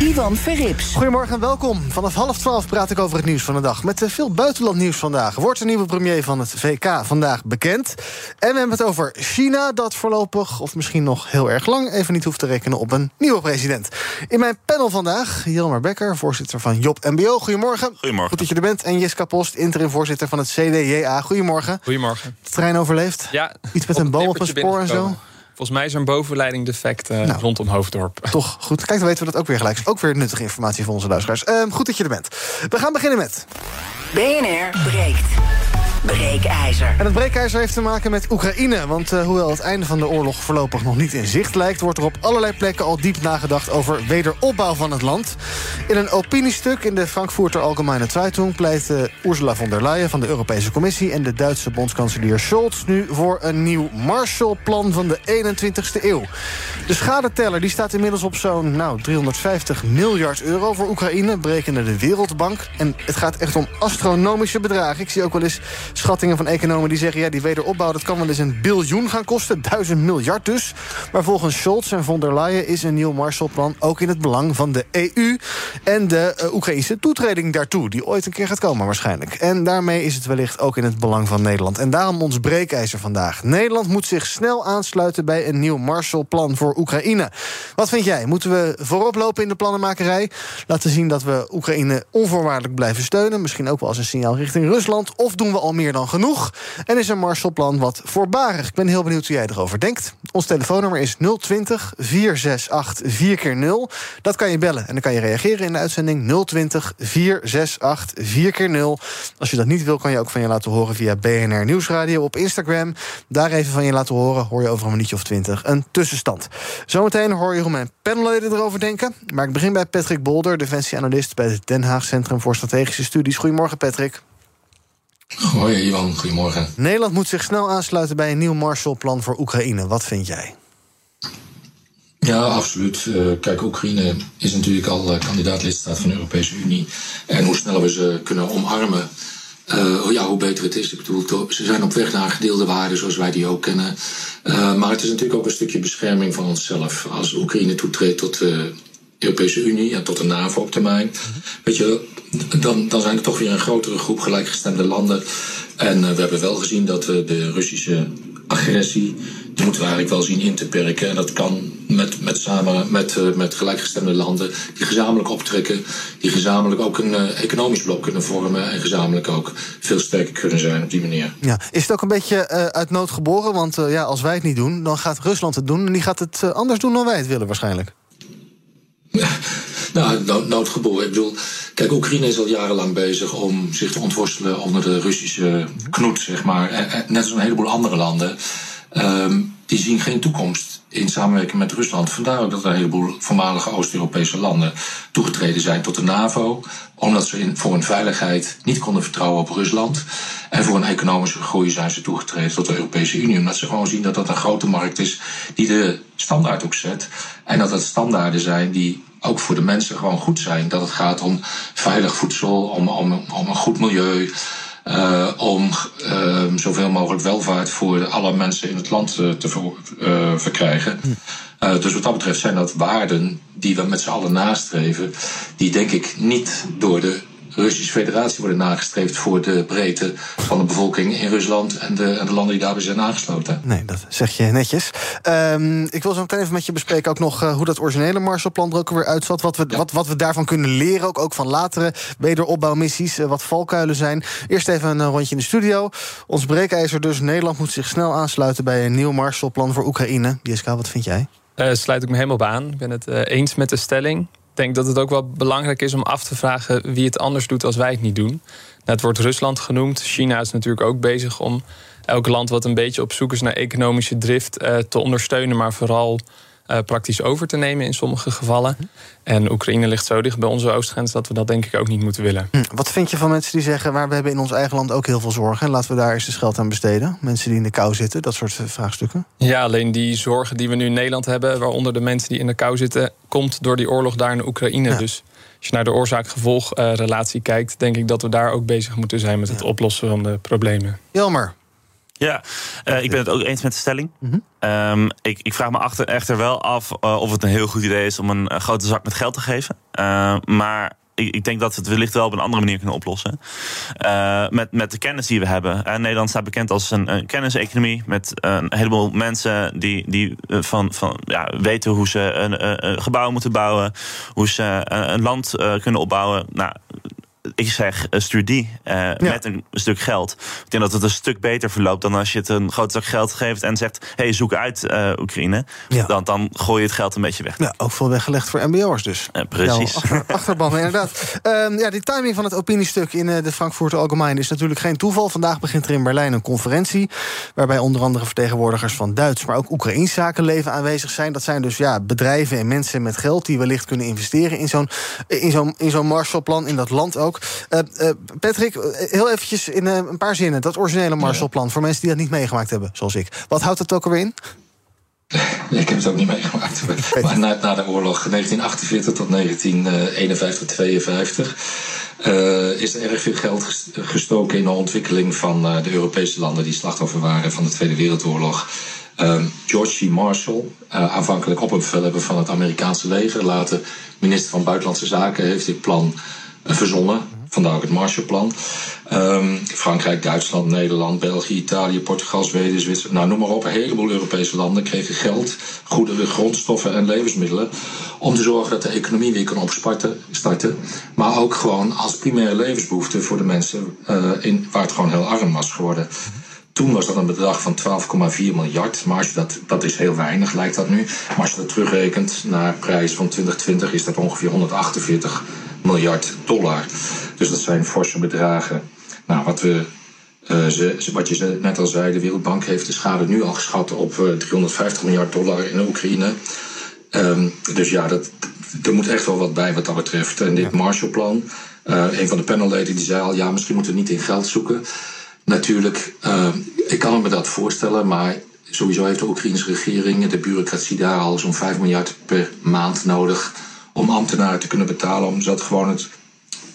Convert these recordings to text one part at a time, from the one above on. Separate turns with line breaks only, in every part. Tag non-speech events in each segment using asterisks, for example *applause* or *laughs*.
Ivan Verrips.
Goedemorgen en welkom. Vanaf half twaalf praat ik over het nieuws van de dag. Met eh, veel buitenlandnieuws vandaag. Wordt de nieuwe premier van het VK vandaag bekend. En we hebben het over China, dat voorlopig, of misschien nog heel erg lang... even niet hoeft te rekenen op een nieuwe president. In mijn panel vandaag, Jelmer Becker, voorzitter van Job MBO. Goedemorgen.
Goedemorgen.
Goed dat je er bent. En Jiska Post, interim voorzitter van het CDJA. Goedemorgen.
Goedemorgen.
De trein overleefd?
Ja.
Iets met een boom op een spoor en zo?
Volgens mij is er een bovenleiding defect uh, nou, rondom Hoofddorp. *laughs*
Toch goed. Kijk, dan weten we dat ook weer gelijk. Ook weer nuttige informatie voor onze luisteraars. Uh, goed dat je er bent. We gaan beginnen met...
BNR breekt. Breekijzer.
En het breekijzer heeft te maken met Oekraïne. Want uh, hoewel het einde van de oorlog voorlopig nog niet in zicht lijkt... wordt er op allerlei plekken al diep nagedacht over wederopbouw van het land. In een opiniestuk in de Frankfurter Allgemeine Zeitung... pleit Ursula von der Leyen van de Europese Commissie... en de Duitse bondskanselier Scholz nu voor een nieuw Marshallplan van de 21ste eeuw. De schadeteller die staat inmiddels op zo'n nou, 350 miljard euro voor Oekraïne... berekende de Wereldbank. En het gaat echt om astronomische bedragen. Ik zie ook wel eens schattingen van economen die zeggen... ja, die wederopbouw dat kan wel eens een biljoen gaan kosten. Duizend miljard dus. Maar volgens Scholz en von der Leyen is een nieuw Marshallplan... ook in het belang van de EU en de uh, Oekraïnse toetreding daartoe... die ooit een keer gaat komen waarschijnlijk. En daarmee is het wellicht ook in het belang van Nederland. En daarom ons breekijzer vandaag. Nederland moet zich snel aansluiten bij een nieuw Marshallplan voor Oekraïne. Wat vind jij? Moeten we voorop lopen in de plannenmakerij? Laten zien dat we Oekraïne onvoorwaardelijk blijven steunen. Misschien ook wel als een signaal richting Rusland. Of doen we al meer dan genoeg? En is een Marshallplan wat voorbarig? Ik ben heel benieuwd hoe jij erover denkt. Ons telefoonnummer is 020 468 4x0. Dat kan je bellen en dan kan je reageren in de uitzending 020 468 4x0. Als je dat niet wil, kan je ook van je laten horen via BNR Nieuwsradio op Instagram. Daar even van je laten horen, hoor je over een minuutje of twintig een tussenstand. Zometeen hoor je hoe mijn panelleden erover denken. Maar ik begin bij Patrick Bolder, defensieanalist bij het Den Haag Centrum voor Strategische Studies. Goedemorgen, Patrick.
Hoi, Ivan. Goedemorgen.
Nederland moet zich snel aansluiten bij een nieuw Marshallplan voor Oekraïne. Wat vind jij?
Ja, absoluut. Uh, kijk, Oekraïne is natuurlijk al uh, kandidaat lidstaat van de Europese Unie. En hoe sneller we ze kunnen omarmen, uh, ja, hoe beter het is. Ik bedoel, ze zijn op weg naar gedeelde waarden zoals wij die ook kennen. maar het is natuurlijk ook een stukje bescherming van onszelf. Als Oekraïne toetreedt tot de Europese Unie en tot de NAVO op termijn. Weet je, dan, dan zijn er toch weer een grotere groep gelijkgestemde landen. En we hebben wel gezien dat de Russische agressie, die moeten we eigenlijk wel zien in te perken. En dat kan met, met, samen, met, uh, met gelijkgestemde landen die gezamenlijk optrekken, die gezamenlijk ook een economisch blok kunnen vormen en gezamenlijk ook veel sterker kunnen zijn op die manier.
Ja, is het ook een beetje uit nood geboren? Want ja, als wij het niet doen, dan gaat Rusland het doen en die gaat het anders doen dan wij het willen waarschijnlijk.
Nou, no noodgeboren. Ik bedoel, kijk, Oekraïne is al jarenlang bezig om zich te ontworstelen onder de Russische knoet, zeg maar. Net als een heleboel andere landen. Um, die zien geen toekomst in samenwerking met Rusland. Vandaar ook dat een heleboel voormalige Oost-Europese landen toegetreden zijn tot de NAVO. Omdat ze in, voor hun veiligheid niet konden vertrouwen op Rusland. En voor een economische groei zijn ze toegetreden tot de Europese Unie. Omdat ze gewoon zien dat dat een grote markt is die de standaard ook zet. En dat het standaarden zijn die ook voor de mensen gewoon goed zijn. Dat het gaat om veilig voedsel, om, om, om een goed milieu. Uh, om uh, zoveel mogelijk welvaart voor alle mensen in het land uh, te ver, verkrijgen. dus wat dat betreft zijn dat waarden die we met z'n allen nastreven, die denk ik niet door de Russische Federatie worden nagestreefd voor de breedte van de bevolking in Rusland en de, en de landen die daarbij zijn aangesloten.
Nee, dat zeg je netjes. Um, ik wil zo meteen even met je bespreken ook nog uh, hoe dat originele Marshallplan er ook weer uitzat. Wat we, ja. wat, wat we daarvan kunnen leren, ook, ook van latere wederopbouwmissies, uh, wat valkuilen zijn. Eerst even een rondje in de studio. Ons breekijzer dus, Nederland moet zich snel aansluiten bij een nieuw Marshallplan voor Oekraïne. DSK, wat vind jij?
Uh, sluit ik me helemaal bij aan. Ik ben het eens met de stelling. Denk dat het ook wel belangrijk is om af te vragen wie het anders doet als wij het niet doen. Nou, het wordt Rusland genoemd. China is natuurlijk ook bezig om elk land wat een beetje op zoek is naar economische drift uh, te ondersteunen, maar vooral praktisch over te nemen in sommige gevallen. En Oekraïne ligt zo dicht bij onze oostgrens dat we dat denk ik ook niet moeten willen.
Hm, wat vind je van mensen die zeggen, maar we hebben in ons eigen land ook heel veel zorgen en laten we daar eens eens geld aan besteden? Mensen die in de kou zitten, dat soort vraagstukken.
Ja, alleen die zorgen die we nu in Nederland hebben, waaronder de mensen die in de kou zitten, komt door die oorlog daar in Oekraïne. Dus als je naar de oorzaak-gevolgrelatie kijkt, denk ik dat we daar ook bezig moeten zijn met het oplossen van de problemen.
Jelmer.
Ja, uh, ik ben het ook eens met de stelling. Mm -hmm. um, ik, ik, vraag me achter, echter wel af uh, of het een heel goed idee is om een, een grote zak met geld te geven. Maar ik, ik, denk dat we het wellicht wel op een andere manier kunnen oplossen. met, met de kennis die we hebben. En Nederland staat bekend als een, een kenniseconomie. Met een heleboel mensen die, die van, van, ja, weten hoe ze een, een gebouw moeten bouwen. Hoe ze een land kunnen opbouwen. Nou, ik zeg, stuur die uh, ja. met een stuk geld. Ik denk dat het een stuk beter verloopt dan als je het een groot stuk geld geeft en zegt: hey, zoek uit uh, Oekraïne. Ja. Dan, dan gooi je het geld een beetje weg.
Ja, ook veel weggelegd voor MBO'ers dus.
Uh, precies.
Achter, achterban, inderdaad. Um, ja, die timing van het opiniestuk in de Frankfurter Allgemeine is natuurlijk geen toeval. Vandaag begint er in Berlijn een conferentie. Waarbij onder andere vertegenwoordigers van Duits, maar ook Oekraïns zakenleven aanwezig zijn. Dat zijn dus ja, bedrijven en mensen met geld die wellicht kunnen investeren in zo'n in zo'n in zo'n Marshallplan, in dat land ook. Uh, uh, Patrick, heel eventjes in uh, een paar zinnen. Dat originele Marshallplan, voor mensen die dat niet meegemaakt hebben, zoals ik. Wat houdt dat ook alweer in?
Ik heb het ook niet meegemaakt. *laughs* Maar na, na de oorlog 1948 tot 1951, 52... is er erg veel geld gestoken in de ontwikkeling van de Europese landen... die slachtoffer waren van de Tweede Wereldoorlog. Um, George C. Marshall, aanvankelijk opperbevelhebber van het Amerikaanse leger... later minister van Buitenlandse Zaken, heeft dit plan verzonnen. Vandaar ook het Marshallplan. Um, Frankrijk, Duitsland, Nederland, België, Italië, Portugal, Zweden, Zwitserland. Nou, noem maar op. Een heleboel Europese landen kregen geld, goederen, grondstoffen en levensmiddelen. Om te zorgen dat de economie weer kan opstarten. Starten, maar ook gewoon als primaire levensbehoefte voor de mensen uh, in, waar het gewoon heel arm was geworden. Toen was dat een bedrag van 12,4 miljard. Maar als je dat, dat is heel weinig, lijkt dat nu. Maar als je dat terugrekent naar prijs van 2020, is dat ongeveer 148 miljard dollar. Dus dat zijn forse bedragen. Nou, wat, we, uh, ze, wat je net al zei, de Wereldbank heeft de schade nu al geschat op uh, 350 miljard dollar in Oekraïne. Um, dus ja, dat, er moet echt wel wat bij wat dat betreft. En dit Marshallplan, uh, een van de panelleden die zei al, ja, misschien moeten we niet in geld zoeken. Natuurlijk, ik kan me dat voorstellen, maar sowieso heeft de Oekraïnse regering, de bureaucratie daar al zo'n 5 miljard per maand nodig om ambtenaren te kunnen betalen, zodat gewoon het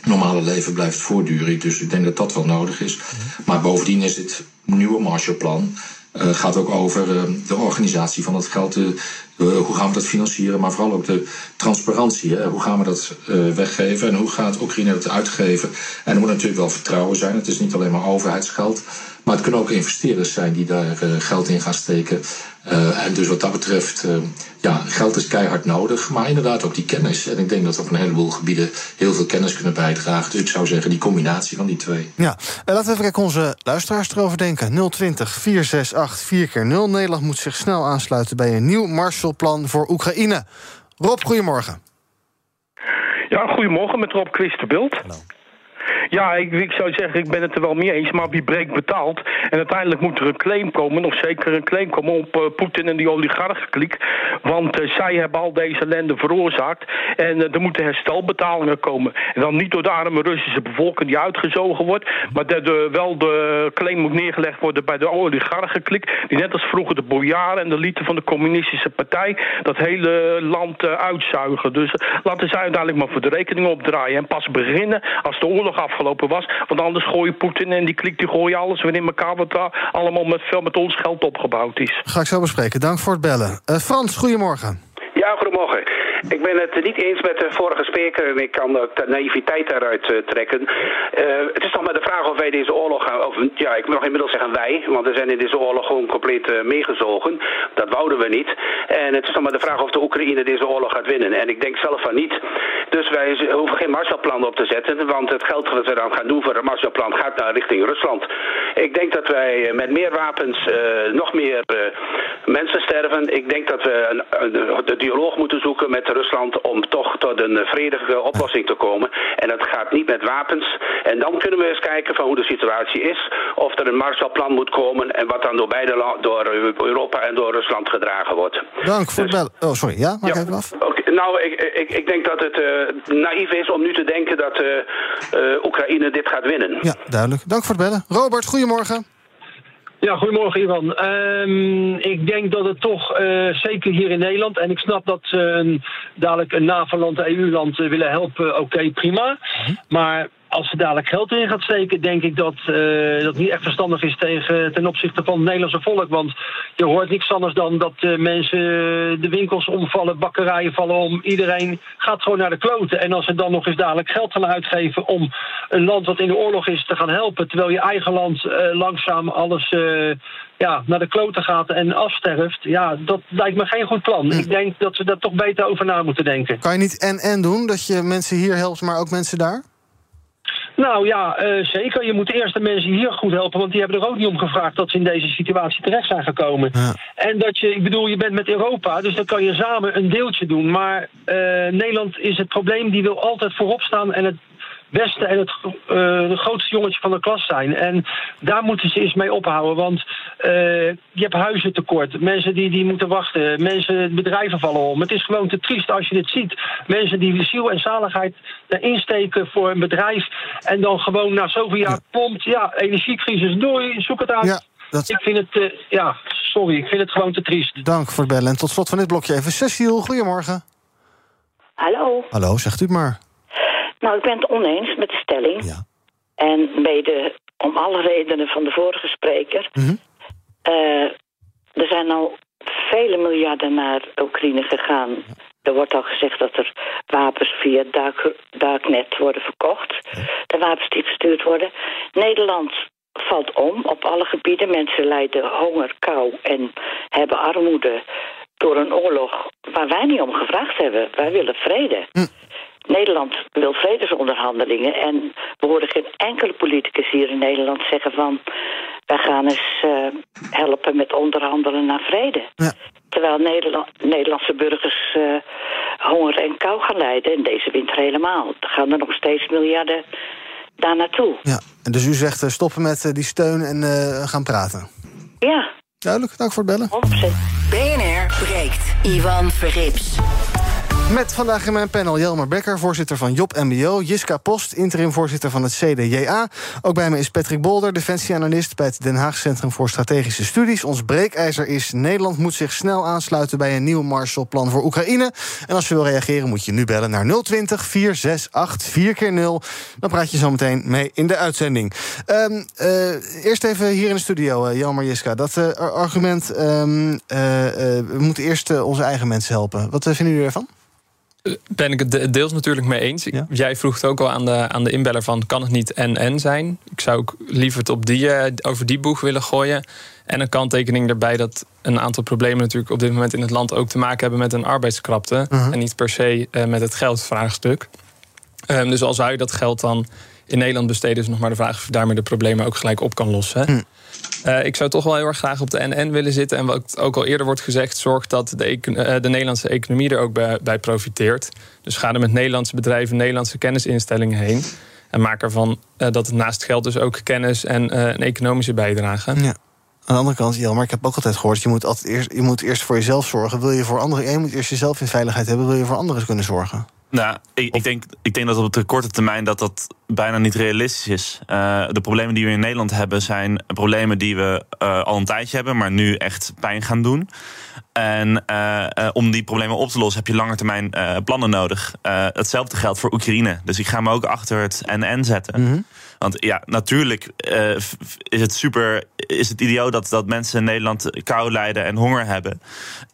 normale leven blijft voortduren. Dus ik denk dat dat wel nodig is. Maar bovendien is dit nieuwe Marshallplan. Uh, gaat ook over uh, de organisatie van het geld. Uh, hoe gaan we dat financieren? Maar vooral ook de transparantie. Hoe gaan we dat weggeven? En hoe gaat Oekraïne dat uitgeven? En er moet natuurlijk wel vertrouwen zijn. Het is niet alleen maar overheidsgeld. Maar het kunnen ook investeerders zijn die daar geld in gaan steken. Uh, en dus wat dat betreft, uh, ja, geld is keihard nodig, maar inderdaad ook die kennis. En ik denk dat we op een heleboel gebieden heel veel kennis kunnen bijdragen. Dus ik zou zeggen, die combinatie van die twee.
Ja, uh, laten we even kijken onze luisteraars erover denken. 020 468 4 keer 0 Nederland moet zich snel aansluiten bij een nieuw Marshallplan voor Oekraïne. Rob, goedemorgen.
Ja, goedemorgen met Rob Quistebeeld. Hallo. Ja, ik, ik, zou zeggen, ik ben het er wel mee eens, maar wie breekt betaalt. En uiteindelijk moet er een claim komen, nog zeker een claim komen op uh, Poetin en die oligarchenkliek. Want uh, zij hebben al deze ellende veroorzaakt. En uh, er moeten herstelbetalingen komen. En dan niet door de arme Russische bevolking die uitgezogen wordt. Maar dat wel de claim moet neergelegd worden bij de oligarchenkliek. Die net als vroeger de bojaren en de lieten van de communistische partij dat hele land uitzuigen. Dus laten zij uiteindelijk maar voor de rekening opdraaien. En pas beginnen als de oorlog afgelopen was. Want anders gooien Poetin en die kliek die gooien alles weer in elkaar... wat daar allemaal met, veel met ons geld opgebouwd is.
Ga ik zo bespreken. Dank voor het bellen. Uh, Frans, goedemorgen.
Ja, goedemorgen. Ik ben het niet eens met de vorige spreker en ik kan de naïviteit daaruit uh, trekken. Uh, het is nog maar de vraag of wij deze oorlog, of ja, ik mag inmiddels zeggen wij, want we zijn in deze oorlog gewoon compleet uh, meegezogen. Dat wouden we niet. En het is nog maar de vraag of de Oekraïne deze oorlog gaat winnen. En ik denk zelf van niet. Dus wij hoeven geen Marshallplan op te zetten, want het geld dat we dan gaan doen voor het Marshallplan gaat naar richting Rusland. Ik denk dat wij met meer wapens nog meer mensen sterven. Ik denk dat we een, een, de dialoog moeten zoeken met Rusland om toch tot een vredige oplossing te komen. En dat gaat niet met wapens. En dan kunnen we eens kijken van hoe de situatie is. Of er een Marshallplan moet komen en wat dan door beide door Europa en door Rusland gedragen wordt.
Dank voor
Dus-
het bellen. Oh, sorry. Ja, maak even af.
Nou, ik, ik, ik denk dat het eh, naïef is om nu te denken dat eh, eh, Oekraïne dit gaat winnen.
Ja, duidelijk. Dank voor het bellen. Robert, goedemorgen.
Ja, goedemorgen Ivan. Ehm, ik denk dat het toch, eh, zeker hier in Nederland, en ik snap dat ze een, dadelijk een NAVO-land, EU-land eh, willen helpen, oké, prima. Maar als ze dadelijk geld in gaat steken, denk ik dat eh, dat niet echt verstandig is tegen, ten opzichte van het Nederlandse volk. Want je hoort niks anders dan dat eh, mensen de winkels omvallen, bakkerijen vallen om. Iedereen gaat gewoon naar de kloten. En als ze dan nog eens dadelijk geld gaan uitgeven om een land wat in de oorlog is te gaan helpen, terwijl je eigen land eh, langzaam alles eh, ja, naar de kloten gaat en afsterft, ja, dat lijkt me geen goed plan. Ik denk dat ze daar toch beter over na moeten denken.
Kan je niet en-en doen? Dat je mensen hier helpt, maar ook mensen daar?
Nou ja, eh, zeker. Je moet eerst de mensen hier goed helpen, want die hebben er ook niet om gevraagd dat ze in deze situatie terecht zijn gekomen. En dat je, ik bedoel, je bent met Europa, dus dan kan je samen een deeltje doen. Maar eh, Nederland is het probleem, die wil altijd voorop staan en het beste en het eh, grootste jongetje van de klas zijn. En daar moeten ze eens mee ophouden, want eh, je hebt huizen tekort. Mensen die, die moeten wachten, mensen, bedrijven vallen om. Het is gewoon te triest als je dit ziet. Mensen die ziel en zaligheid erin steken voor een bedrijf en dan gewoon na zoveel jaar pompt, ja, energiecrisis, doei, zoek het uit.
Ja, dat-
Ik vind het, eh, ja, sorry, ik vind het gewoon te triest.
Dank voor het bellen. En tot slot van dit blokje even Cecile, goedemorgen.
Hallo.
Hallo, zegt u het maar.
Nou, ik ben het oneens met de stelling.
Ja.
En mede om alle redenen van de vorige spreker.
Mhm.
Eh, er zijn al vele miljarden naar Oekraïne gegaan. Er wordt al gezegd dat er wapens via Dark, Darknet worden verkocht. De wapens die gestuurd worden. Nederland valt om op alle gebieden. Mensen lijden honger, kou en hebben armoede door een oorlog waar wij niet om gevraagd hebben. Wij willen vrede. Nederland wil vredesonderhandelingen en we horen geen enkele politicus hier in Nederland zeggen van wij gaan eens eh, helpen met onderhandelen naar vrede.
Ja.
Terwijl Nederland, Nederlandse burgers eh, honger en kou gaan lijden en deze winter helemaal. Er gaan er nog steeds miljarden daar naartoe.
Ja. En dus u zegt eh, stoppen met die steun en eh, gaan praten.
Ja,
Duidelijk, dank voor het bellen.
100%.
BNR breekt. Ivan Verrips.
Met vandaag in mijn panel Jelmer Becker, voorzitter van Job MBO... Jiska Post, interim-voorzitter van het CDJA. Ook bij me is Patrick Bolder, defensieanalist... bij het Den Haag Centrum voor Strategische Studies. Ons breekijzer is... Nederland moet zich snel aansluiten bij een nieuw Marshallplan voor Oekraïne. En als je wil reageren moet je nu bellen naar 020 468 4 keer 0 Dan praat je zo meteen mee in de uitzending. Ehm, eh, eerst even hier in de studio, uh, Jelmer Jiska. Dat eh, ar- argument, eh, we moeten eerst onze eigen mensen helpen. Wat vinden jullie ervan?
Ben ik het de- deels natuurlijk mee eens.
Ja.
Jij vroeg het ook al aan de, aan de inbeller van... kan het niet en-en zijn? Ik zou ook liever het op die, eh, over die boeg willen gooien. En een kanttekening erbij dat een aantal problemen... natuurlijk op dit moment in het land ook te maken hebben... met een arbeidskrapte. En niet per se eh, met het geldvraagstuk. Ehm, dus al zou je dat geld dan in Nederland besteden... is nog maar de vraag of je daarmee de problemen ook gelijk op kan lossen. Eh, ik zou toch wel heel erg graag op de NN willen zitten. En wat ook al eerder wordt gezegd, zorg dat de, eh, de Nederlandse economie er ook bij, bij profiteert. Dus ga er met Nederlandse bedrijven, Nederlandse kennisinstellingen heen. En maak ervan eh, dat het naast geld dus ook kennis en een economische bijdrage.
Ja. Aan de andere kant, Jelmer, ik heb ook altijd gehoord... je moet, altijd eerst, je moet eerst voor jezelf zorgen. Wil je voor anderen... Je moet eerst jezelf in veiligheid hebben... wil je voor anderen kunnen zorgen.
Nou, ik, ik, denk, ik denk dat op de korte termijn dat dat bijna niet realistisch is. Eh, de problemen die we in Nederland hebben zijn problemen die we eh, al een tijdje hebben, maar nu echt pijn gaan doen. En eh, om die problemen op te lossen heb je langetermijn plannen nodig. Hetzelfde geldt voor Oekraïne. Dus ik ga me ook achter het NN zetten. Want ja, natuurlijk eh, is het super, is het idioot dat, dat mensen in Nederland kou lijden en honger hebben.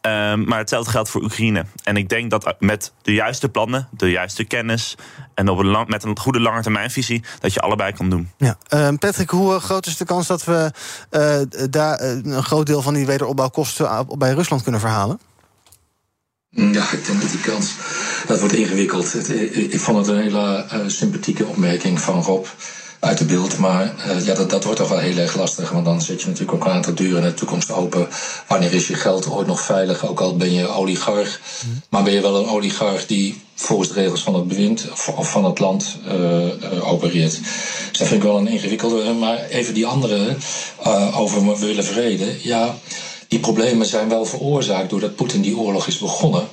Ehm, maar hetzelfde geldt voor Oekraïne. En ik denk dat met de juiste plannen, de juiste kennis en op een lang- met een goede langetermijnvisie, dat je allebei kan doen.
Ja. Ehm, Patrick, hoe eh, groot is de kans dat we eh, daar eh, een groot deel van die wederopbouwkosten eh, bij Rusland kunnen verhalen?
Ja, ik denk dat die kans. Dat wordt ingewikkeld. Het- Ik vond het een hele eh, sympathieke opmerking van Rob. Uit de beeld. Maar uh, ja, dat, dat wordt toch wel heel erg lastig. Want dan zet je natuurlijk ook een aantal deuren in de toekomst open. Wanneer is je geld ooit nog veilig? Ook al ben je oligarch. Maar ben je wel een oligarch die volgens de regels van het bewind of van het land uh, uh, opereert. Dus dat vind ik wel een ingewikkelde. Maar even die andere over willen vrede. Ja, die problemen zijn wel veroorzaakt doordat Poetin die oorlog is begonnen.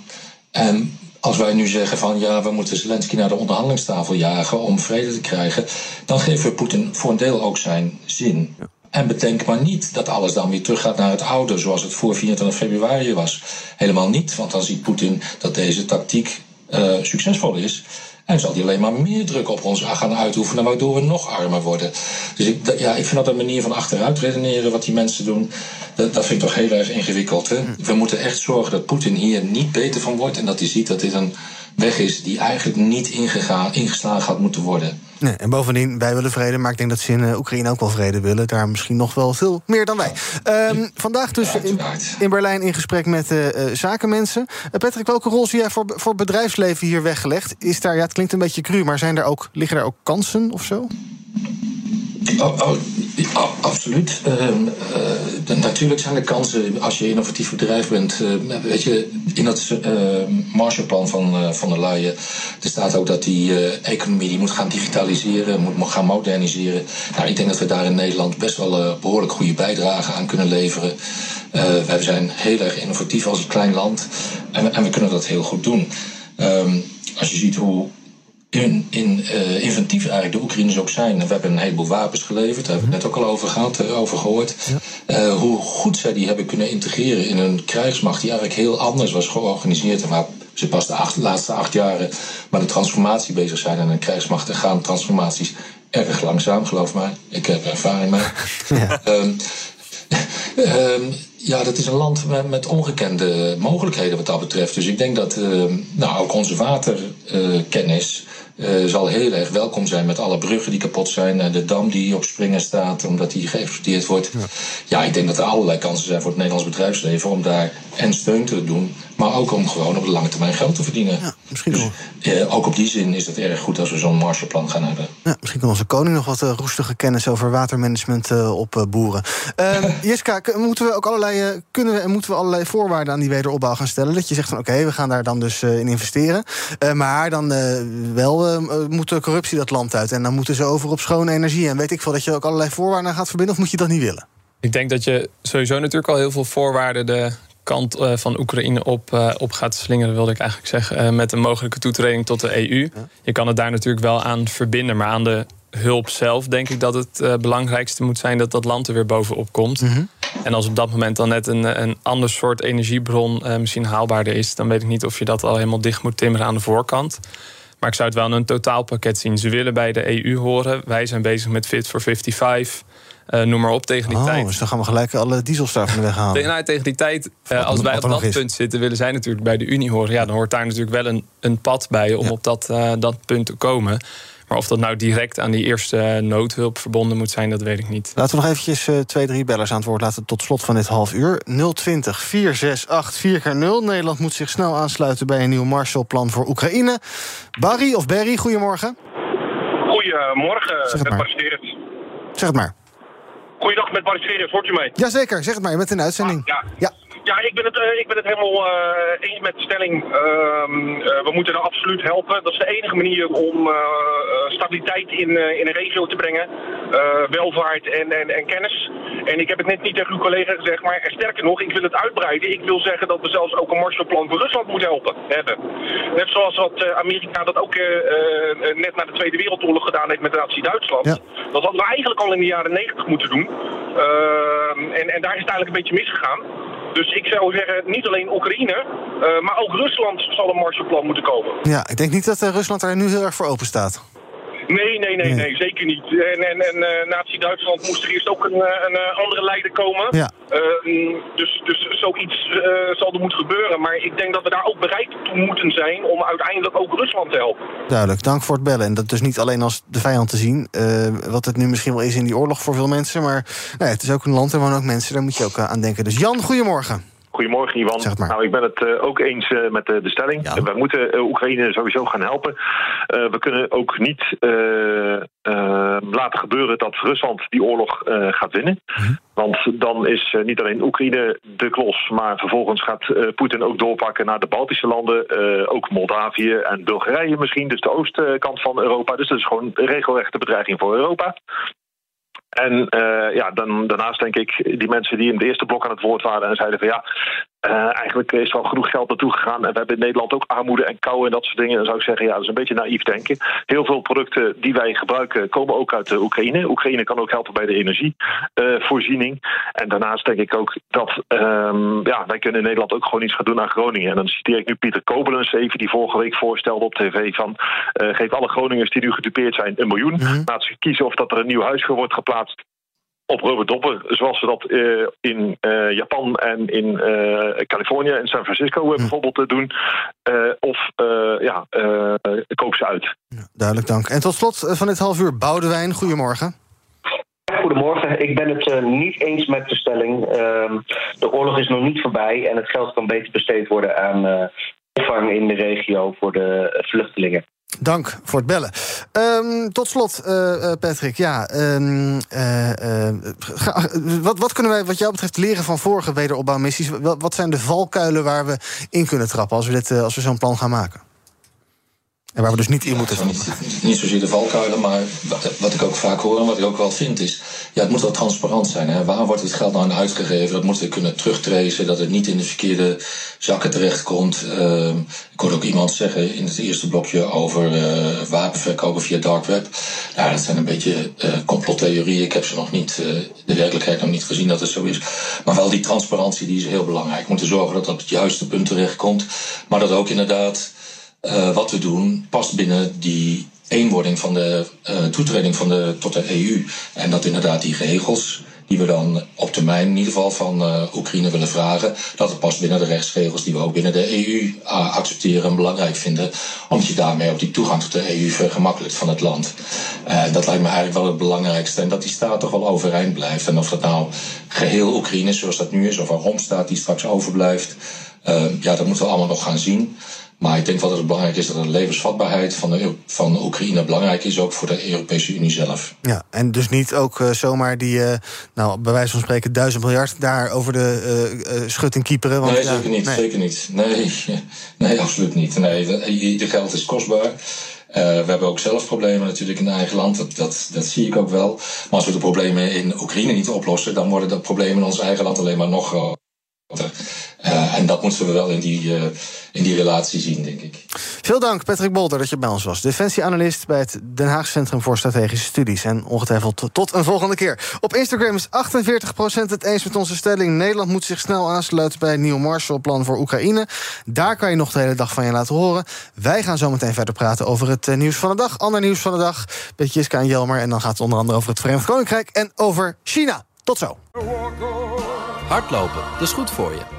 En als wij nu zeggen van ja, we moeten Zelensky naar de onderhandelingstafel jagen om vrede te krijgen, dan geven we Poetin voor een deel ook zijn zin. En bedenk maar niet dat alles dan weer teruggaat naar het oude, zoals het voor 24 februari was. Helemaal niet, want dan ziet Poetin dat deze tactiek uh, succesvol is. En zal hij alleen maar meer druk op ons gaan uitoefenen, waardoor we nog armer worden. Dus ik, ja, ik vind dat een manier van achteruit redeneren wat die mensen doen. Dat, dat vind ik toch heel erg ingewikkeld. Hè? Hm. We moeten echt zorgen dat Poetin hier niet beter van wordt en dat hij ziet dat dit een weg is die eigenlijk niet ingegaan, ingeslagen had moeten worden.
Nee, en bovendien, wij willen vrede, maar ik denk dat ze in uh, Oekraïne ook wel vrede willen. Daar misschien nog wel veel meer dan wij. Um, vandaag dus in, in, Berlijn in gesprek met uh, zakenmensen. Uh, Patrick, welke rol zie jij voor, voor bedrijfsleven hier weggelegd? Is daar, ja, het klinkt een beetje cru, maar zijn er ook, liggen er ook kansen of zo?
Oh, oh, absoluut. Uh, uh, natuurlijk zijn er kansen als je innovatief bedrijf bent. Uh, weet je, in dat Marshallplan van, van der Leyen... er staat ook dat die economie die moet gaan digitaliseren... moet, gaan moderniseren. Nou, ik denk dat we daar in Nederland best wel behoorlijk goede bijdrage aan kunnen leveren. wij zijn heel erg innovatief als een klein land. En, en we kunnen dat heel goed doen. Als je ziet hoe in, in, uh, inventief eigenlijk de Oekraïners ook zijn. We hebben een heleboel wapens geleverd, daar hebben we het net ook al over gehad, uh, over gehoord. Ja. Uh, hoe goed zij die hebben kunnen integreren in een krijgsmacht die eigenlijk heel anders was georganiseerd. En waar ze pas de acht, laatste acht jaren met de transformatie bezig zijn. En een krijgsmacht gaan transformaties erg langzaam, geloof mij. Ik heb ervaring mee. *laughs* Ja. um, um, *laughs* ja, dat is een land met, met, ongekende mogelijkheden wat dat betreft. Dus ik denk dat uh, nou, ook onze waterkennis uh, zal heel erg welkom zijn met alle bruggen die kapot zijn. en de dam die op springen staat omdat die geëxplodeerd wordt. Ja. ja. ik denk dat er allerlei kansen zijn voor het Nederlands bedrijfsleven om daar en steun te doen. Maar ook om gewoon op de lange termijn geld te verdienen. Ja, misschien dus, uh, ook op die zin is het erg goed als we zo'n Marshallplan gaan hebben.
Ja, misschien kan onze koning nog wat uh, roestige kennis over watermanagement uh, op boeren. Ehm, *laughs* Jiska, moeten we ook allerlei, kunnen we en moeten we allerlei voorwaarden aan die wederopbouw gaan stellen? Dat je zegt van oké, we gaan daar dan dus in investeren. maar dan wel moet de corruptie dat land uit. En dan moeten ze over op schone energie. En weet ik veel dat je ook allerlei voorwaarden gaat verbinden, of moet je dat niet willen?
Ik denk dat je sowieso natuurlijk al heel veel voorwaarden de kant uh, van Oekraïne op, uh, op gaat slingeren, wilde ik eigenlijk zeggen. Uh, met een mogelijke toetreding tot de EU. Je kan het daar natuurlijk wel aan verbinden, maar aan de hulp zelf denk ik dat het belangrijkste moet zijn dat dat land er weer bovenop komt. Mm -hmm. En als op dat moment dan net een, een ander soort energiebron misschien haalbaarder is, dan weet ik niet of je dat al helemaal dicht moet timmeren aan de voorkant. Maar ik zou het wel in een totaalpakket zien. Ze willen bij de EU horen. Wij zijn bezig met Fit for 55. Uh, noem maar op tegen die
oh,
tijd.
Dus dan gaan we gelijk alle dieselstaaf van de weg halen.
Tegen, nou, tegen die tijd, uh, als wij op dat is. punt zitten, willen zij natuurlijk bij de Unie horen. Ja, dan hoort daar natuurlijk wel een, een pad bij om ja. op dat, uh, dat punt te komen. Maar of dat nou direct aan die eerste noodhulp verbonden moet zijn, dat weet ik niet.
Laten we nog eventjes uh, twee, drie bellers aan het woord laten tot slot van dit half uur. 020 468 4 0 Nederland moet zich snel aansluiten bij een nieuw Marshallplan voor Oekraïne. Barry of Berry, goedemorgen.
Goedemorgen, zeg het maar.
Zeg het maar.
Goeiedag met Barry Sferius, hoort u mee?
Jazeker, zeg het maar, je bent in de uitzending.
Ah, ja.
ja.
Ja, ik ben het, uh, ik ben het helemaal uh, eens met de stelling. Uh, we moeten er absoluut helpen. Dat is de enige manier om stabiliteit in, in een regio te brengen. welvaart en, en, en kennis. En ik heb het net niet tegen uw collega gezegd, maar sterker nog, ik wil het uitbreiden. Ik wil zeggen dat we zelfs ook een Marshallplan voor Rusland moeten helpen hebben. Net zoals wat Amerika dat ook net na de Tweede Wereldoorlog gedaan heeft met Nazi-Duitsland. Ja. Dat hadden we eigenlijk al in de jaren negentig moeten doen. en, en daar is het eigenlijk een beetje misgegaan. Dus ik zou zeggen, niet alleen Oekraïne, uh, maar ook Rusland zal een Marshallplan moeten komen.
Ja, ik denk niet dat uh, Rusland daar nu heel erg voor open staat.
Nee, nee, nee, nee, zeker niet. En, en, en uh, Nazi-Duitsland moest er eerst ook een, een andere leider komen.
Ja.
Uh, dus, dus zoiets uh, zal er moeten gebeuren. Maar ik denk dat we daar ook bereid toe moeten zijn om uiteindelijk ook Rusland te helpen.
Duidelijk, dank voor het bellen. En dat dus niet alleen als de vijand te zien, wat het nu misschien wel is in die oorlog voor veel mensen. Maar nou ja, het is ook een land, er wonen ook mensen, daar moet je ook aan denken. Dus Jan, goedemorgen.
Goedemorgen, Ivan. Nou, ik ben het uh, ook eens uh, met de, de stelling. Ja. We moeten Oekraïne sowieso gaan helpen. we kunnen ook niet laten gebeuren dat Rusland die oorlog gaat winnen. Mhm. Want dan is niet alleen Oekraïne de klos, maar vervolgens gaat Poetin ook doorpakken naar de Baltische landen, ook Moldavië en Bulgarije misschien, dus de oostkant van Europa. Dus dat is gewoon een regelrechte bedreiging voor Europa. En uh, ja, dan, daarnaast denk ik, die mensen die in het eerste blok aan het woord waren en zeiden van ja, uh, eigenlijk is er al genoeg geld naartoe gegaan. En we hebben in Nederland ook armoede en kou en dat soort dingen. Dan zou ik zeggen, ja, dat is een beetje naïef denken. Heel veel producten die wij gebruiken komen ook uit de Oekraïne. Oekraïne kan ook helpen bij de energievoorziening. Uh, en daarnaast denk ik ook dat um, ja, wij kunnen in Nederland ook gewoon iets gaan doen aan Groningen. En dan citeer ik nu Pieter Kobelens even, die vorige week voorstelde op tv van uh, geef alle Groningers die nu gedupeerd zijn een miljoen. Mm -hmm. Laat ze kiezen of dat er een nieuw huis voor wordt geplaatst op rubberdoppen, zoals we dat uh, in uh, Japan en in uh, Californië en San Francisco hm. bijvoorbeeld doen. of ja, koop ze uit.
Ja, duidelijk, dank. En tot slot van dit half uur, Boudewijn, goedemorgen.
Goedemorgen. Ik ben het niet eens met de stelling. Ehm, de oorlog is nog niet voorbij en het geld kan beter besteed worden aan opvang in de regio voor de vluchtelingen.
Dank voor het bellen. Um, tot slot, uh, Patrick. Ja, um, uh, wat, wat, kunnen wij wat jou betreft leren van vorige wederopbouwmissies? Wat, wat zijn de valkuilen waar we in kunnen trappen als we, dit, als we zo'n plan gaan maken? En waar we dus niet in moeten
Niet, niet zozeer de valkuilen, maar wat, ik ook vaak hoor en wat ik ook wel vind is... ja, het moet wel transparant zijn. Hè? Waar wordt het geld nou aan uitgegeven? Dat moeten we kunnen terugtracen, dat het niet in de verkeerde zakken terechtkomt. Uh, ik hoorde ook iemand zeggen in het eerste blokje over uh, wapenverkopen via dark web. Ja, dat zijn een beetje uh, complottheorieën. Ik heb ze nog niet, uh, de werkelijkheid nog niet gezien dat het zo is. Maar wel die transparantie die is heel belangrijk. We moeten zorgen dat dat op het juiste punt terechtkomt. Maar dat ook inderdaad uh, wat we doen past binnen die eenwording van de uh, toetreding van de, tot de EU. En dat inderdaad die regels die we dan op termijn in ieder geval van uh, Oekraïne willen vragen, dat het past binnen de rechtsregels die we ook binnen de EU accepteren en belangrijk vinden, omdat je daarmee ook die toegang tot de EU vergemakkelijkt van het land. Dat lijkt me eigenlijk wel het belangrijkste en dat die staat toch wel overeind blijft. En of dat nou geheel Oekraïne is zoals dat nu is, of een romstaat die straks overblijft, ja, dat moeten we allemaal nog gaan zien. Maar ik denk wel dat het belangrijk is dat de levensvatbaarheid van, de, van Oekraïne belangrijk is, ook voor de Europese Unie zelf.
Ja, en dus niet ook uh, zomaar die, uh, nou, bij wijze van spreken, duizend miljard daar over de uh, schutting kieperen.
Want, nee, zeker niet. Nee. Zeker niet. Nee, *laughs* nee, absoluut niet. Nee, de geld is kostbaar. Uh, we hebben ook zelf problemen natuurlijk in eigen land. Dat, dat, dat zie ik ook wel. Maar als we de problemen in Oekraïne niet oplossen, dan worden de problemen in ons eigen land alleen maar nog groter. Uh, en dat moeten we wel in die, uh, in die relatie zien, denk ik.
Veel dank, Patrick Bolter, dat je bij ons was. Defensieanalist bij het Den Haag Centrum voor Strategische Studies. En ongetwijfeld tot een volgende keer. Op Instagram is 48% het eens met onze stelling. Nederland moet zich snel aansluiten bij het nieuwe Marshallplan voor Oekraïne. Daar kan je nog de hele dag van je laten horen. Wij gaan zo meteen verder praten over het uh, nieuws van de dag. Ander nieuws van de dag. Beetje Jiska en Jelmer. En dan gaat het onder andere over het Verenigd Koninkrijk en over China. Tot zo.
Hardlopen, dat is goed voor je.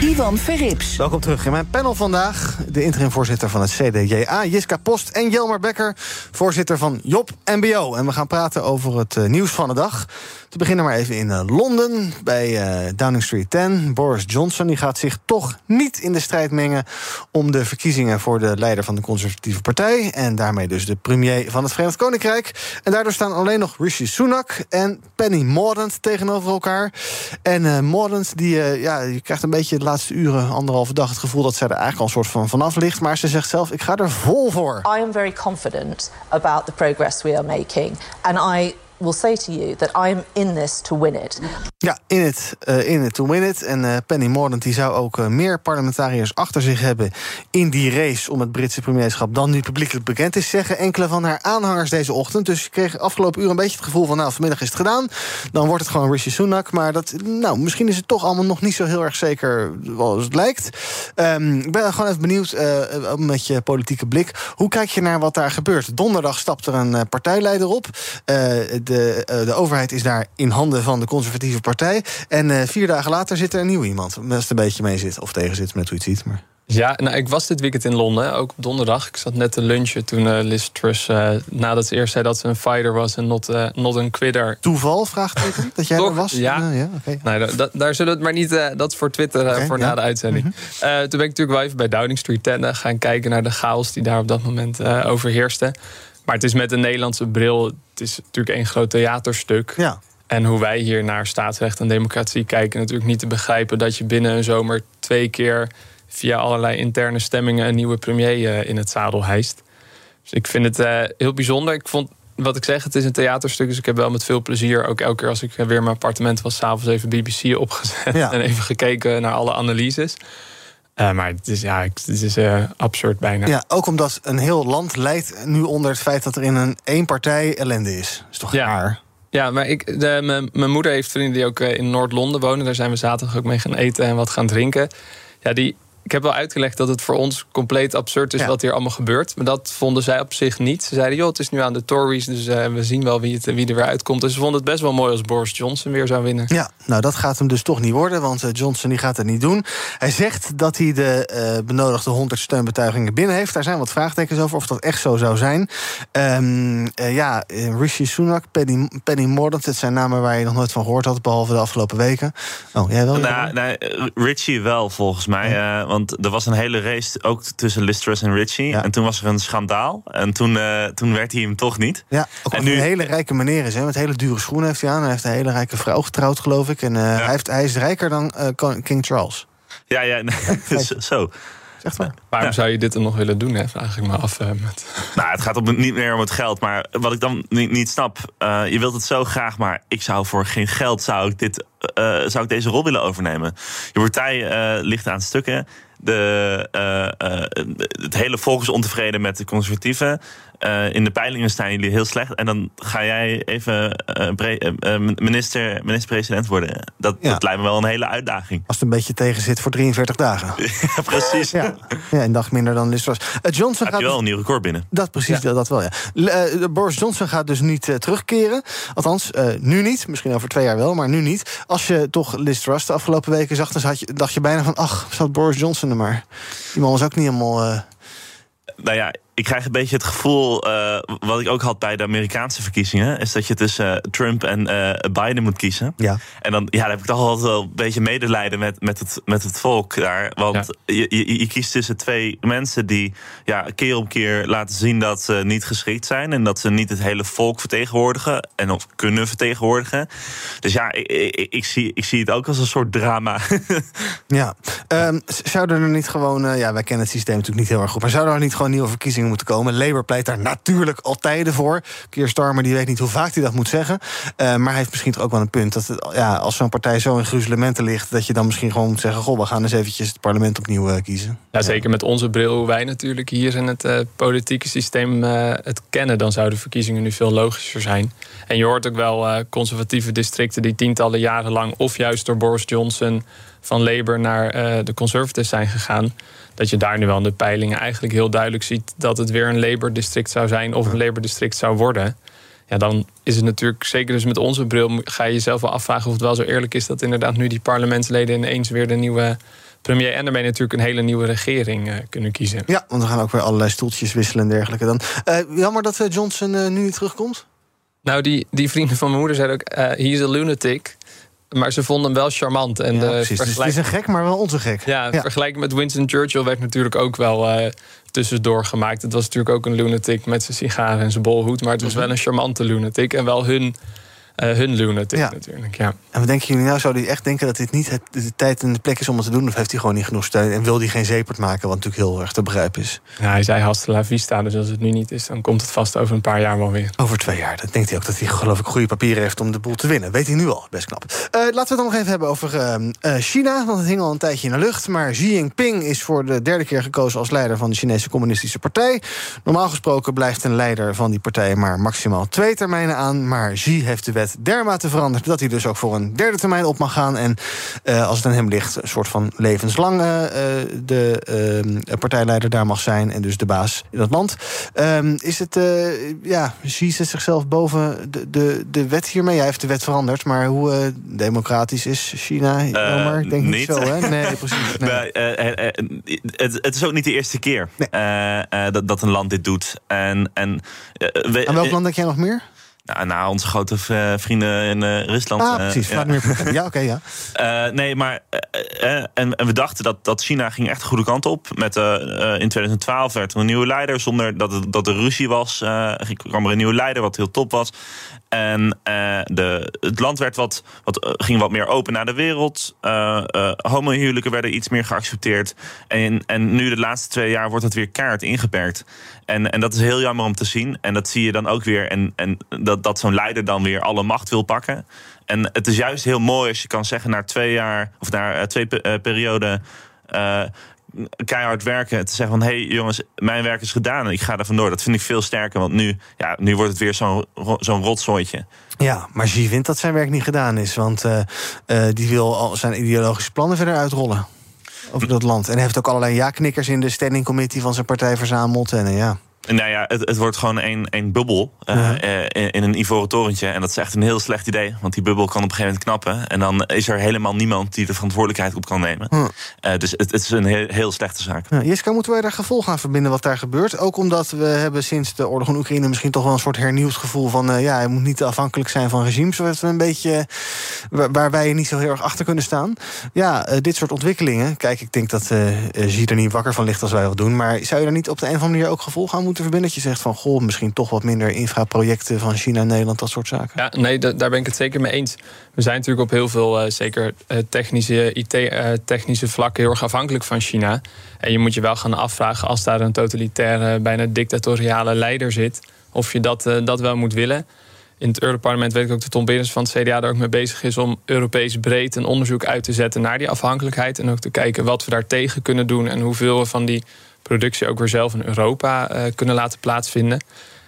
Ivan Verrips.
Welkom terug in mijn panel vandaag. De interim-voorzitter van het CDJA, Jiska Post... en Jelmer Becker, voorzitter van Job MBO. En we gaan praten over het uh, nieuws van de dag. Te beginnen maar even in uh, Londen, bij uh, Downing Street 10. Boris Johnson die gaat zich toch niet in de strijd mengen... om de verkiezingen voor de leider van de conservatieve partij... en daarmee dus de premier van het Verenigd Koninkrijk. En daardoor staan alleen nog Rishi Sunak en Penny Mordaunt tegenover elkaar. En Mordaunt, die, ja, je krijgt een beetje laatste uren, anderhalve dag... het gevoel dat zij er eigenlijk al een soort van vanaf ligt. Maar ze zegt zelf, ik ga er vol voor.
I am very confident about the progress we are making. And I will say to you that I am in this to win it.
Ja, in it, uh, in it to win it. En uh, Penny Mordaunt die zou ook uh, meer parlementariërs achter zich hebben... in die race om het Britse premierschap dan nu publiekelijk bekend is... zeggen enkele van haar aanhangers deze ochtend. Dus ik kreeg afgelopen uur een beetje het gevoel van... nou, vanmiddag is het gedaan, dan wordt het gewoon Rishi Sunak. Maar dat, nou, misschien is het toch allemaal nog niet zo heel erg zeker zoals het lijkt. Um, ik ben gewoon even benieuwd met je politieke blik. Hoe kijk je naar wat daar gebeurt? Donderdag stapt er een partijleider op. de, de overheid is daar in handen van de conservatieve partij. En uh, vier dagen later zit er een nieuw iemand. Het een beetje mee zit of tegen zit met hoe je het ziet. Maar...
Ja, nou, ik was dit weekend in Londen, ook op donderdag. Ik zat net te lunchen toen uh, Liz Truss, uh, nadat ze eerst zei dat ze een fighter was en not, uh, not een quitter.
Toeval, vraagteken, *laughs* dat jij er was?
Ja,
ja okay.
nee, da, daar zullen we het maar niet, dat is voor Twitter okay, voor ja. na de uitzending. Mm -hmm. toen ben ik natuurlijk wel even bij Downing Street 10 gaan kijken naar de chaos die daar op dat moment overheerste. Maar het is met een Nederlandse bril, het is natuurlijk één groot theaterstuk.
Ja.
En hoe wij hier naar staatsrecht en democratie kijken, natuurlijk niet te begrijpen dat je binnen een zomer twee keer via allerlei interne stemmingen een nieuwe premier in het zadel hijst. Dus ik vind het uh, heel bijzonder. Ik vond, wat ik zeg, het is een theaterstuk, dus ik heb wel met veel plezier, ook elke keer als ik weer in mijn appartement was, s'avonds even BBC opgezet ja. *laughs* en even gekeken naar alle analyses. Uh, maar het is, ja, het is uh, absurd bijna.
Ja, ook omdat een heel land leidt nu onder het feit dat er in een één partij ellende is. Dat is toch
ja.
raar?
Ja, maar ik, de, mijn, mijn moeder heeft vrienden die ook in Noord-Londen wonen. Daar zijn we zaterdag ook mee gaan eten en wat gaan drinken. Ja, die, ik heb wel uitgelegd dat het voor ons compleet absurd is ja. wat hier allemaal gebeurt. Maar dat vonden zij op zich niet. Ze zeiden, joh, het is nu aan de Tories, dus uh, we zien wel wie, het, wie er weer uitkomt. Dus ze vonden het best wel mooi als Boris Johnson weer zou winnen.
Ja, nou dat gaat hem dus toch niet worden, want uh, Johnson die gaat het niet doen. Hij zegt dat hij de uh, benodigde 100 steunbetuigingen binnen heeft. Daar zijn wat vraagtekens over of dat echt zo zou zijn. Um, ja, Rishi Sunak, Penny, Penny Mordaunt, het zijn namen waar je nog nooit van gehoord had, behalve de afgelopen weken. Oh, jij wel?
Nou, nou Richie wel, volgens mij. Ja. Want er was een hele race ook tussen Liz Truss en Richie. Ja. En toen was er een schandaal. En toen, uh, toen werd hij hem toch niet.
Ja, ook en nu... een hele rijke meneer is. Hè, met hele dure schoenen heeft hij aan. Hij heeft een hele rijke vrouw getrouwd, geloof ik. En uh, ja. hij, heeft, hij is rijker dan uh, King Charles.
Ja, ja, nee, *laughs* zo.
Echt waar.
Waarom zou je dit dan nog willen doen, hè? vraag ik me af. Met...
Nou, het gaat op, niet meer om het geld. Maar wat ik dan niet, niet snap, uh, je wilt het zo graag, maar ik zou voor geen geld zou ik, dit, uh, zou ik deze rol willen overnemen. Je partij uh, ligt aan stukken. De, het hele volk is ontevreden met de conservatieven. Uh, in de peilingen staan jullie heel slecht. En dan ga jij even uh, uh, minister, minister-president worden. Dat, ja. dat lijkt me wel een hele uitdaging.
Als het een beetje tegen zit voor 43 dagen. *laughs*
ja, precies.
Ja. ja, een dag minder dan Liz Truss. Johnson
Heb
gaat
je wel een nieuw record binnen.
Dat precies, ja. dat wel, ja. Boris Johnson gaat dus niet terugkeren. Althans, nu niet. Misschien over twee jaar wel, maar nu niet. Als je toch Liz Truss de afgelopen weken zag... dan je, dacht je bijna van, ach, zat Boris Johnson er maar. Die man was ook niet helemaal...
Nou ja, ik krijg een beetje het gevoel, uh, wat ik ook had bij de Amerikaanse verkiezingen, is dat je tussen uh, Trump en uh, Biden moet kiezen.
Ja.
En dan, ja, dan heb ik toch altijd wel een beetje medelijden met, met, het, met het volk daar. Want ja. je, je, je, kiest tussen twee mensen die ja, keer op keer laten zien dat ze niet geschikt zijn. En dat ze niet het hele volk vertegenwoordigen en of kunnen vertegenwoordigen. Dus ja, ik, ik, ik zie, ik zie het ook als een soort drama.
ja. Um, zouden er niet gewoon, ja, wij kennen het systeem natuurlijk niet heel erg goed, maar zouden er niet gewoon nieuwe verkiezingen moeten komen. Labour pleit daar natuurlijk altijd voor. Keir Starmer die weet niet hoe vaak hij dat moet zeggen. Uh, maar hij heeft misschien toch ook wel een punt. Dat ja, als zo'n partij zo in gruzelementen ligt... dat je dan misschien gewoon moet zeggen... goh, we gaan eens eventjes het parlement opnieuw uh, kiezen.
Ja, zeker met onze bril, hoe wij natuurlijk hier in het uh, politieke systeem het kennen... dan zouden verkiezingen nu veel logischer zijn. En je hoort ook wel conservatieve districten... die tientallen jaren lang of juist door Boris Johnson van Labour naar de Conservatives zijn gegaan dat je daar nu wel in de peilingen eigenlijk heel duidelijk ziet dat het weer een Labour-district zou zijn of een Labour-district zou worden. Ja, dan is het natuurlijk, zeker dus met onze bril, ga je jezelf wel afvragen of het wel zo eerlijk is dat inderdaad nu die parlementsleden ineens weer de nieuwe premier en daarmee natuurlijk een hele nieuwe regering uh, kunnen kiezen.
Ja, want we gaan ook weer allerlei stoeltjes wisselen en dergelijke. Dan. Uh, jammer dat uh, Johnson nu niet terugkomt.
Nou, die, die vrienden van mijn moeder zeiden ook: uh, he's a lunatic. Maar ze vonden hem wel charmant. En
ja, de precies. Dus het is een gek, maar wel onze gek.
Ja, ja. vergelijking met Winston Churchill werd natuurlijk ook wel uh, tussendoor gemaakt. Het was natuurlijk ook een lunatic met zijn sigaren en zijn bolhoed. Maar het was wel een charmante lunatic. En wel hun hun lunatic ja. natuurlijk. Ja.
En wat denken jullie nou? Zou hij echt denken dat dit niet het, de tijd en de plek is om het te doen? Of heeft hij gewoon niet genoeg steun? En wil hij geen zeepert maken, wat natuurlijk heel erg te begrijpen is?
Ja, hij zei hasta la vista, dus als het nu niet is... dan komt het vast over een paar jaar wel weer.
Over twee jaar. Dat denkt hij ook dat hij geloof ik goede papieren heeft om de boel te winnen. Weet hij nu al. Best knap. Uh, laten we het dan nog even hebben over uh, China. Want het hing al een tijdje in de lucht. Maar Xi Jinping is voor de derde keer gekozen als leider van de Chinese Communistische Partij. Normaal gesproken blijft een leider van die partij maar maximaal twee termijnen aan. Maar Xi heeft de wet dermate veranderd dat hij dus ook voor een derde termijn op mag gaan. En uh, als het aan hem ligt, een soort van levenslang uh, de uh, partijleider daar mag zijn. En dus de baas in dat land. Ehm, is het, ja, Xi zet zichzelf boven de, de, de wet hiermee. Hij heeft de wet veranderd, maar hoe democratisch is China? Omar? Ik denk niet, niet zo, hè? *laughs* Nee, precies. Nee.
het, het, is ook niet de eerste keer dat, dat een land dit doet. En, en,
Aan welk land denk jij nog meer?
Nou, nou, onze grote vrienden in uh, Rusland.
Ah, precies. Uh, ja, *laughs* ja oké, ja.
Uh, nee, maar. En, en, we dachten dat, dat China ging echt de goede kant op. Met, in 2012 werd er een nieuwe leider. Zonder dat, het, dat er ruzie was. kwam er een nieuwe leider, wat heel top was. En de, het land werd wat, wat, ging wat meer open naar de wereld. homohuwelijken werden iets meer geaccepteerd. En, en nu de laatste twee jaar wordt het weer kaart ingeperkt. En, en dat is heel jammer om te zien. En dat zie je dan ook weer. En, en dat, dat zo'n leider dan weer alle macht wil pakken. En het is juist heel mooi als je kan zeggen, na twee jaar of na uh, twee uh, perioden. Uh, keihard werken. Te zeggen van, hé hey, jongens, mijn werk is gedaan en ik ga er vandoor. Dat vind ik veel sterker, want nu, ja, nu wordt het weer zo'n zo'n rotzooitje.
Ja, maar Xi vindt dat zijn werk niet gedaan is. Want die wil al zijn ideologische plannen verder uitrollen over dat land. En heeft ook allerlei ja-knikkers in de standing committee van zijn partij verzameld. En ja.
Nou ja, het, het wordt gewoon een, een bubbel uh, in, in, een ivoren torentje. En dat is echt een heel slecht idee. Want die bubbel kan op een gegeven moment knappen. En dan is er helemaal niemand die de verantwoordelijkheid op kan nemen. Uh, dus het, het, is een heel, heel slechte zaak.
Ja, Jiska, moeten wij daar gevolg aan verbinden wat daar gebeurt? Ook omdat we hebben sinds de oorlog in Oekraïne... misschien toch wel een soort hernieuwd gevoel van... Ja, hij moet niet afhankelijk zijn van regimes. Dat we een beetje waar, waar, wij niet zo heel erg achter kunnen staan. Ja, dit soort ontwikkelingen. Kijk, ik denk dat uh, er niet wakker van ligt als wij wat doen. Maar zou je daar niet op de een of andere manier ook gevolg aan moeten verbinden? Dat je zegt van goh, misschien toch wat minder infraprojecten van China Nederland, dat soort zaken.
Ja, nee, daar ben ik het zeker mee eens. We zijn natuurlijk op heel veel, uh, zeker uh, technische, IT-technische uh, vlakken, heel erg afhankelijk van China. En je moet je wel gaan afvragen als daar een totalitaire, bijna dictatoriale leider zit, of je dat, dat wel moet willen. In het Europarlement weet ik ook dat Tom Berens van het CDA er ook mee bezig is om Europees breed een onderzoek uit te zetten naar die afhankelijkheid. En ook te kijken wat we daar tegen kunnen doen en hoeveel we van die productie ook weer zelf in Europa uh, kunnen laten plaatsvinden.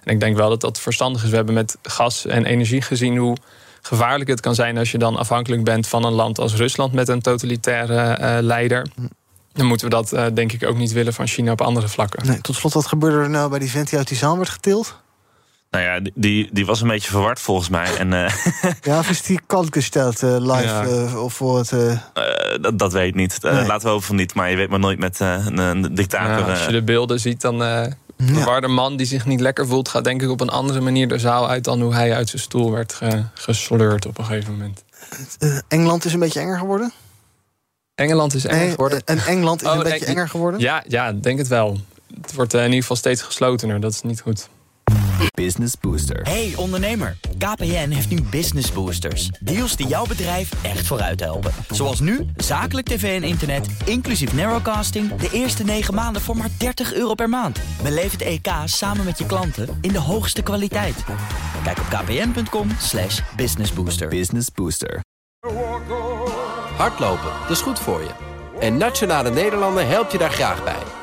En ik denk wel dat dat verstandig is. We hebben met gas en energie gezien hoe gevaarlijk het kan zijn als je dan afhankelijk bent van een land als Rusland met een totalitaire uh, leider. Dan moeten we dat uh, denk ik ook niet willen van China op andere vlakken.
Nee, tot slot, wat gebeurde er nou bij die vent die uit die zaal werd getild?
Nou ja, die, die was een beetje verward volgens mij. En, uh... *laughs*
ja, of is die kant gesteld uh, live ja. uh, of voor het...
Dat, dat, weet ik niet. Nee. Laten we hopen van niet. Maar je weet maar nooit met een, een, dictator.
Ja, als je de beelden ziet, dan... Een verwarde man die zich niet lekker voelt... gaat denk ik op een andere manier de zaal uit... dan hoe hij uit zijn stoel werd ge, gesleurd op een gegeven moment.
Engeland is een beetje enger geworden?
Engeland is enger
nee,
geworden.
En Engeland is oh, een beetje enger geworden?
Ja, ja, denk het wel. Het wordt in ieder geval steeds geslotener. Dat is niet goed.
Business Booster. Hey ondernemer, KPN heeft nu Business Boosters. Deals die jouw bedrijf echt vooruit helpen. Zoals nu, zakelijk tv en internet, inclusief narrowcasting... de eerste 9 maanden voor maar 30 euro per maand. Beleef het EK samen met je klanten in de hoogste kwaliteit. Kijk op kpn.com slash businessbooster.
Business Booster. Hardlopen, dat is goed voor je. En Nationale Nederlanden helpt je daar graag bij.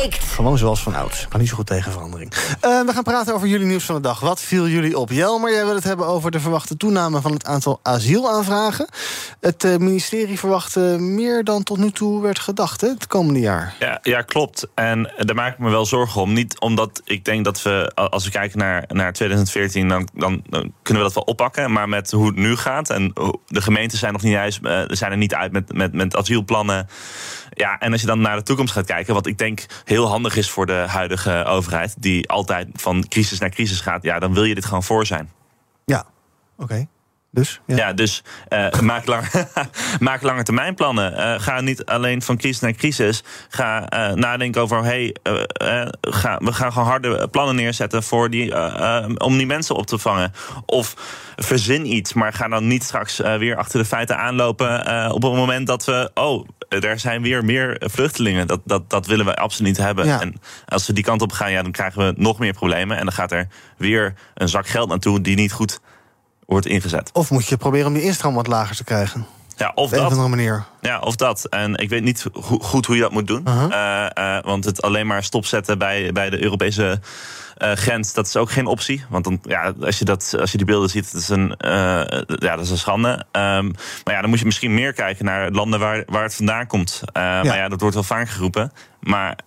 Breekt.
Gewoon zoals van oud. Kan niet zo goed tegen verandering. Uh, we gaan praten over jullie nieuws van de dag. Wat viel jullie op? Jelmer, jij wil het hebben over de verwachte toename van het aantal asielaanvragen. Het uh, ministerie verwacht uh, meer dan tot nu toe werd gedacht, hè, het komende jaar.
Ja, ja, klopt. En daar maak ik me wel zorgen om. Niet omdat ik denk dat we, als we kijken naar, naar 2014, dan, dan, dan kunnen we dat wel oppakken. Maar met hoe het nu gaat, en de gemeenten zijn nog niet juist, zijn er niet uit met, met, met asielplannen. Ja, en als je dan naar de toekomst gaat kijken, wat ik denk heel handig is voor de huidige overheid, die altijd van crisis naar crisis gaat, ja, dan wil je dit gewoon voor zijn.
Ja, oké. Dus,
ja. dus uh, maak, lang, *laughs* maak lange termijn plannen. Uh, ga niet alleen van crisis naar crisis. Ga uh, nadenken over, hey, ga, we gaan gewoon harde plannen neerzetten voor die, om die mensen op te vangen. Of verzin iets, maar ga dan niet straks weer achter de feiten aanlopen op het moment dat we, oh, er zijn weer meer vluchtelingen. Dat, dat, dat willen we absoluut niet hebben. Ja. En als we die kant op gaan, ja, dan krijgen we nog meer problemen. En dan gaat er weer een zak geld naartoe die niet goed wordt ingezet.
Of moet je proberen om die instroom wat lager te krijgen?
Ja, of
Op een
dat.
of andere manier.
Ja, of dat. En ik weet niet go goed hoe je dat moet doen. Uh -huh. uh, uh, want het alleen maar stopzetten bij, bij de Europese uh, grens, dat is ook geen optie. Want dan, ja, als, je dat, als je die beelden ziet, dat is een, ja, dat is een schande. Um, maar ja, dan moet je misschien meer kijken naar landen waar, waar het vandaan komt. Ja. Maar ja, dat wordt wel vaak geroepen. Maar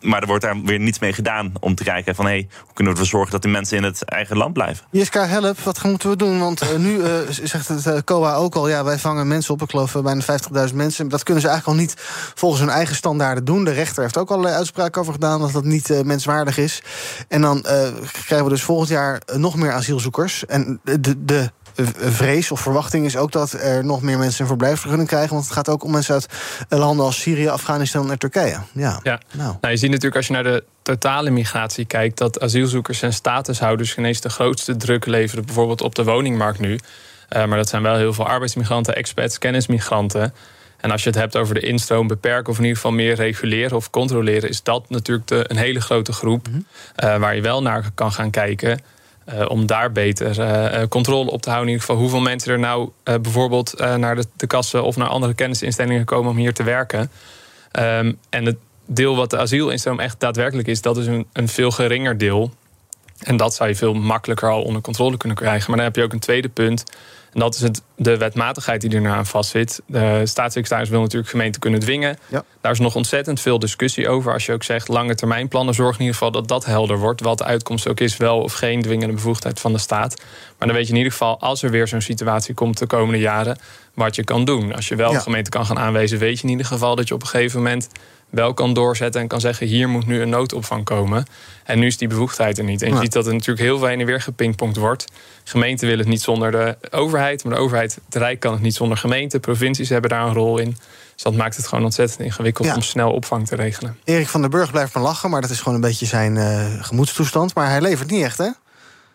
maar er wordt daar weer niets mee gedaan om te kijken van... Hey, hoe kunnen we ervoor zorgen dat die mensen in het eigen land blijven?
Jiska, help, wat moeten we doen? Want uh, nu uh, zegt het COA ook al... ja, wij vangen mensen op, ik geloof bijna 50.000 mensen. Dat kunnen ze eigenlijk al niet volgens hun eigen standaarden doen. De rechter heeft ook allerlei uitspraken over gedaan... dat dat niet menswaardig is. En dan krijgen we dus volgend jaar nog meer asielzoekers. En de, de vrees of verwachting is ook dat er nog meer mensen een verblijfsvergunning krijgen. Want het gaat ook om mensen uit landen als Syrië, Afghanistan en Turkije. Ja.
ja. Nou. nou, je ziet natuurlijk als je naar de totale migratie kijkt, dat asielzoekers en statushouders ineens de grootste druk leveren, bijvoorbeeld op de woningmarkt nu. Uh, maar dat zijn wel heel veel arbeidsmigranten, expats, kennismigranten. En als je het hebt over de instroom beperken, of in ieder geval meer reguleren of controleren, is dat natuurlijk de, een hele grote groep mm -hmm. uh, waar je wel naar kan gaan kijken. Uh, om daar beter uh, controle op te houden. In ieder geval hoeveel mensen er nou bijvoorbeeld naar de, de, kassen of naar andere kennisinstellingen komen om hier te werken. Um, en het deel wat de asielinstroom echt daadwerkelijk is, dat is een, een, veel geringer deel. En dat zou je veel makkelijker al onder controle kunnen krijgen. Maar dan heb je ook een tweede punt. En dat is het, de wetmatigheid die er nu aan vastzit. De staatssecretaris wil natuurlijk gemeenten kunnen dwingen. Ja. Daar is nog ontzettend veel discussie over. Als je ook zegt lange termijn plannen, zorg in ieder geval dat dat helder wordt. Wat de uitkomst ook is, wel of geen dwingende bevoegdheid van de staat. Maar dan weet je in ieder geval, als er weer zo'n situatie komt de komende jaren, wat je kan doen. Als je wel ja. gemeente kan gaan aanwijzen, weet je in ieder geval dat je op een gegeven moment wel kan doorzetten en kan zeggen: hier moet nu een noodopvang komen. En nu is die bevoegdheid er niet. En je ja. ziet dat er natuurlijk heel veel heen en weer gepingpongd wordt. Gemeenten willen het niet zonder de overheid, maar de overheid, het Rijk kan het niet zonder gemeenten. Provincies hebben daar een rol in. Dus dat maakt het gewoon ontzettend ingewikkeld ja. om snel opvang te regelen.
Erik van der Burg blijft maar lachen, maar dat is gewoon een beetje zijn uh, gemoedstoestand. Maar hij levert niet echt, hè?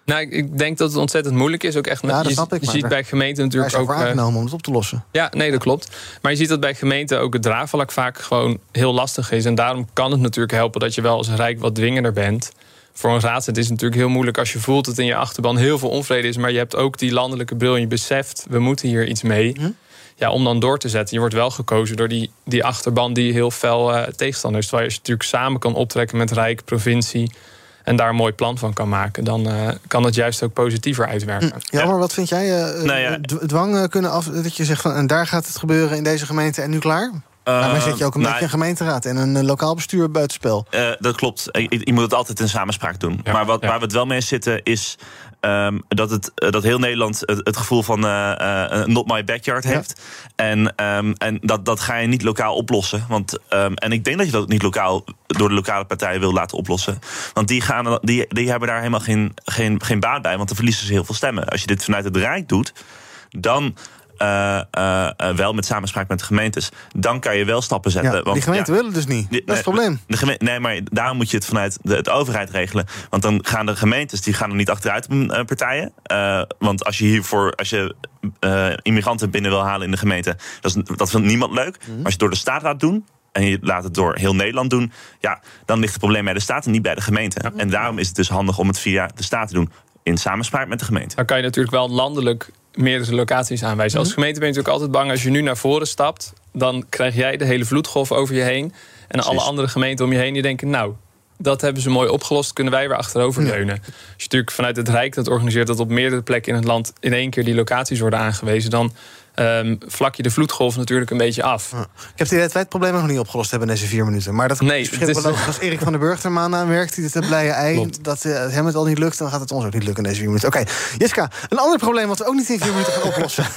Nou, ik denk dat het ontzettend moeilijk is. Ook echt met,
ja, dat
je,
snap ik,
je ziet bij gemeenten natuurlijk ook.
aangenomen om het op te lossen.
Ja, nee, dat klopt. Maar je ziet dat bij gemeenten ook het draagvlak vaak gewoon heel lastig is. En daarom kan het natuurlijk helpen dat je wel als Rijk wat dwingender bent. Voor een raadslid is het natuurlijk heel moeilijk als je voelt dat in je achterban heel veel onvrede is. Maar je hebt ook die landelijke bril en je beseft, we moeten hier iets mee. Hm? Ja, om dan door te zetten. Je wordt wel gekozen door die, die achterban die heel fel uh, tegenstander is. Terwijl je natuurlijk samen kan optrekken met Rijk, provincie en daar een mooi plan van kan maken, dan uh, kan het juist ook positiever uitwerken.
Ja, maar wat vind jij? Uh, nou ja. Dwang kunnen af dat je zegt van en daar gaat het gebeuren in deze gemeente en nu klaar? Uh, maar zet je ook een nou, beetje een gemeenteraad en een lokaal bestuur buitenspel.
Uh, dat klopt. Je, je, moet het altijd in samenspraak doen. Ja, maar wat, ja. waar we het wel mee zitten is Um, dat, het, dat heel Nederland het, het gevoel van uh, uh, not my backyard heeft. En, um, en dat, dat ga je niet lokaal oplossen. Want, um, en ik denk dat je dat niet lokaal door de lokale partijen wil laten oplossen. Want die, gaan, die, die hebben daar helemaal geen, geen, geen baat bij. Want dan verliezen ze heel veel stemmen. Als je dit vanuit het Rijk doet, dan uh, uh, uh, wel met samenspraak met de gemeentes. Dan kan je wel stappen zetten.
Ja, want, die gemeenten ja, willen dus niet. Dat is het probleem.
De gemeente, nee, maar daarom moet je het vanuit de, de, overheid regelen. Want dan gaan de gemeentes die gaan er niet achteruit partijen. want als je hiervoor, als je immigranten binnen wil halen in de gemeente, dat, is, dat vindt niemand leuk. Mm. Maar als je het door de staat laat doen, en je laat het door heel Nederland doen, ja, dan ligt het probleem bij de staat en niet bij de gemeente. Ja. En daarom is het dus handig om het via de staat te doen. In samenspraak met de gemeente.
Dan kan je natuurlijk wel landelijk meerdere locaties aanwijzen. Als gemeente ben je natuurlijk altijd bang als je nu naar voren stapt, dan krijg jij de hele vloedgolf over je heen. En Precies. alle andere gemeenten om je heen die denken, nou, dat hebben ze mooi opgelost, kunnen wij weer achterover leunen. Ja. Als je natuurlijk vanuit het Rijk dat organiseert dat op meerdere plekken in het land in één keer die locaties worden aangewezen, dan um, vlak je de vloedgolf natuurlijk een beetje af.
Ik heb het idee dat wij het probleem nog niet opgelost hebben in deze vier minuten. Maar dat
nee,
is wel als Erik van den Burg er maand aan werkt... die het blije ei, Klopt. dat uh, hem het al niet lukt... dan gaat het ons ook niet lukken in deze vier minuten. Oké, okay. Jiska, een ander probleem wat we ook niet in vier minuten gaan oplossen. *laughs*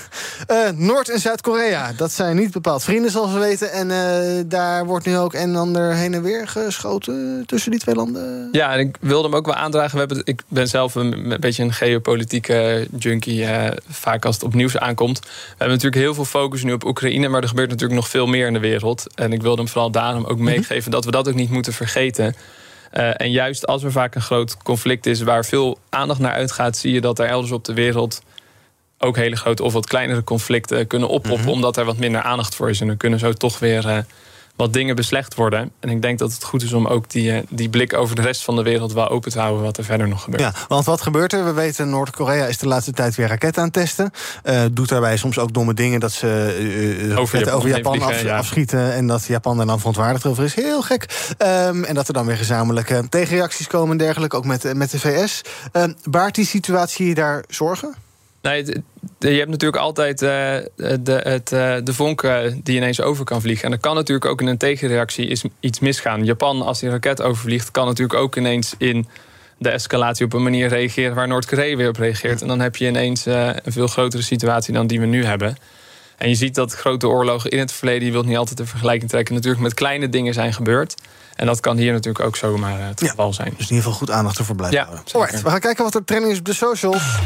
Uh, Noord- en Zuid-Korea, dat zijn niet bepaald vrienden zoals we weten... en uh, daar wordt nu ook een ander heen en weer geschoten tussen die twee landen.
Ja, en ik wilde hem ook wel aandragen. We hebben, ik ben zelf een, een beetje een geopolitieke junkie... vaak als het op nieuws aankomt hebben natuurlijk heel veel focus nu op Oekraïne, maar er gebeurt natuurlijk nog veel meer in de wereld. En ik wilde hem vooral daarom ook mhm. meegeven dat we dat ook niet moeten vergeten. Uh, en juist als er vaak een groot conflict is waar veel aandacht naar uitgaat, zie je dat er elders op de wereld ook hele grote of wat kleinere conflicten kunnen oppoppen, mm omdat er wat minder aandacht voor is. En dan kunnen zo toch weer uh, wat dingen beslecht worden. En ik denk dat het goed is om ook die, eh, die blik over de rest van de wereld wel open te houden wat er verder nog gebeurt.
Ja, want wat gebeurt er? We weten, Noord-Korea is de laatste tijd weer raketten aan het testen. Uh, doet daarbij soms ook domme dingen dat ze uh, over Japan, over Japan af, afschieten. En dat Japan er dan verontwaardigd over is. Heel gek. Um, en dat er dan weer gezamenlijke tegenreacties komen en dergelijke, ook met, met de VS. Uh, baart die situatie daar zorgen?
Nee, je hebt natuurlijk altijd uh, de, het, uh, de vonk uh, die ineens over kan vliegen. En er kan natuurlijk ook in een tegenreactie is iets misgaan. Japan, als die raket overvliegt, kan natuurlijk ook ineens in de escalatie op een manier reageren waar Noord-Korea weer op reageert. En dan heb je ineens een veel grotere situatie dan die we nu hebben. En je ziet dat grote oorlogen in het verleden, je wilt niet altijd de vergelijking trekken, natuurlijk met kleine dingen zijn gebeurd. En dat kan hier natuurlijk ook zomaar het geval zijn.
Dus in ieder geval goed aandacht ervoor blijven ja, houden. we gaan kijken wat er trending is op de socials.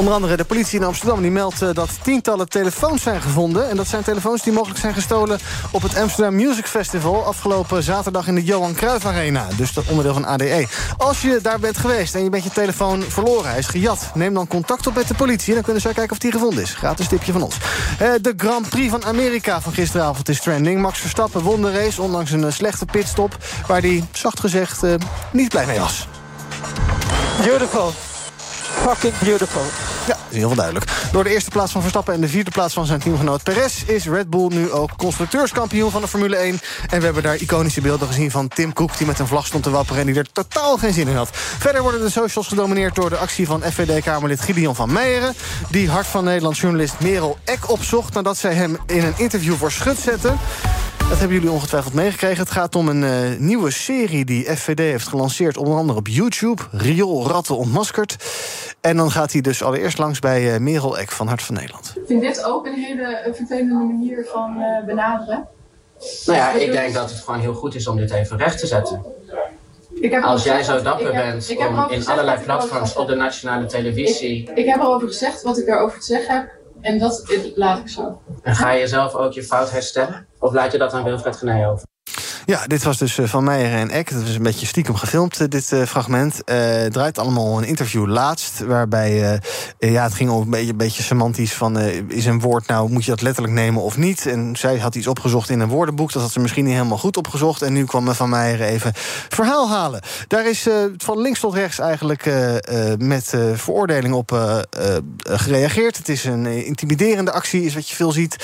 Onder andere de politie in Amsterdam die meldt eh, dat tientallen telefoons zijn gevonden. En dat zijn telefoons die mogelijk zijn gestolen op het Amsterdam Music Festival... afgelopen zaterdag in de Johan Cruijff Arena. Dus dat onderdeel van ADE. Als je daar bent geweest en je bent je telefoon verloren, hij is gejat... neem dan contact op met de politie dan kunnen ze kijken of die gevonden is. Gratis tipje van ons. Eh, de Grand Prix van Amerika van gisteravond is trending. Max Verstappen won de race, ondanks een eh, slechte pitstop... waar hij, zacht gezegd, niet blij mee was.
Beautiful fucking beautiful.
Ja, is heel duidelijk. Door de eerste plaats van Verstappen en de vierde plaats van zijn teamgenoot Perez... is Red Bull nu ook constructeurskampioen van de Formule 1. En we hebben daar iconische beelden gezien van Tim Cook... die met een vlag stond te wapperen en die er totaal geen zin in had. Verder worden de socials gedomineerd door de actie van FVD-Kamerlid Gideon van Meijeren... die Hart van Nederland journalist Merel Eck opzocht... nadat zij hem in een interview voor schut zette... Dat hebben jullie ongetwijfeld meegekregen. Het gaat om een uh, nieuwe serie die FVD heeft gelanceerd... onder andere op YouTube, Riool Ratten ontmaskerd. En dan gaat hij dus allereerst langs bij uh, Merel Eck van Hart van Nederland.
Ik vind dit ook een hele vervelende manier van uh, benaderen.
Nou ja, ik denk dat het gewoon heel goed is om dit even recht te zetten. Als jij zo dapper bent om in allerlei platforms op de nationale televisie...
Ik, ik heb erover gezegd wat ik erover te zeggen heb. En dat laat ik zo.
En ga je zelf ook je fout herstellen? Of laat je dat aan Wilfred Genee over?
Ja, dit was dus eh, van Meijer en Eck. Dat was een beetje stiekem gefilmd, eh, dit uh, fragment. Uh, draait allemaal een interview laatst. Waarbij ja, het ging beetje, een beetje semantisch van... is een woord nou, moet je dat letterlijk nemen of niet? En zij had iets opgezocht in een woordenboek. Dat had ze misschien niet helemaal goed opgezocht. En nu kwam Van Meijer even verhaal halen. Daar is van links tot rechts eigenlijk met veroordeling op gereageerd. Het is een intimiderende actie, is wat je veel ziet.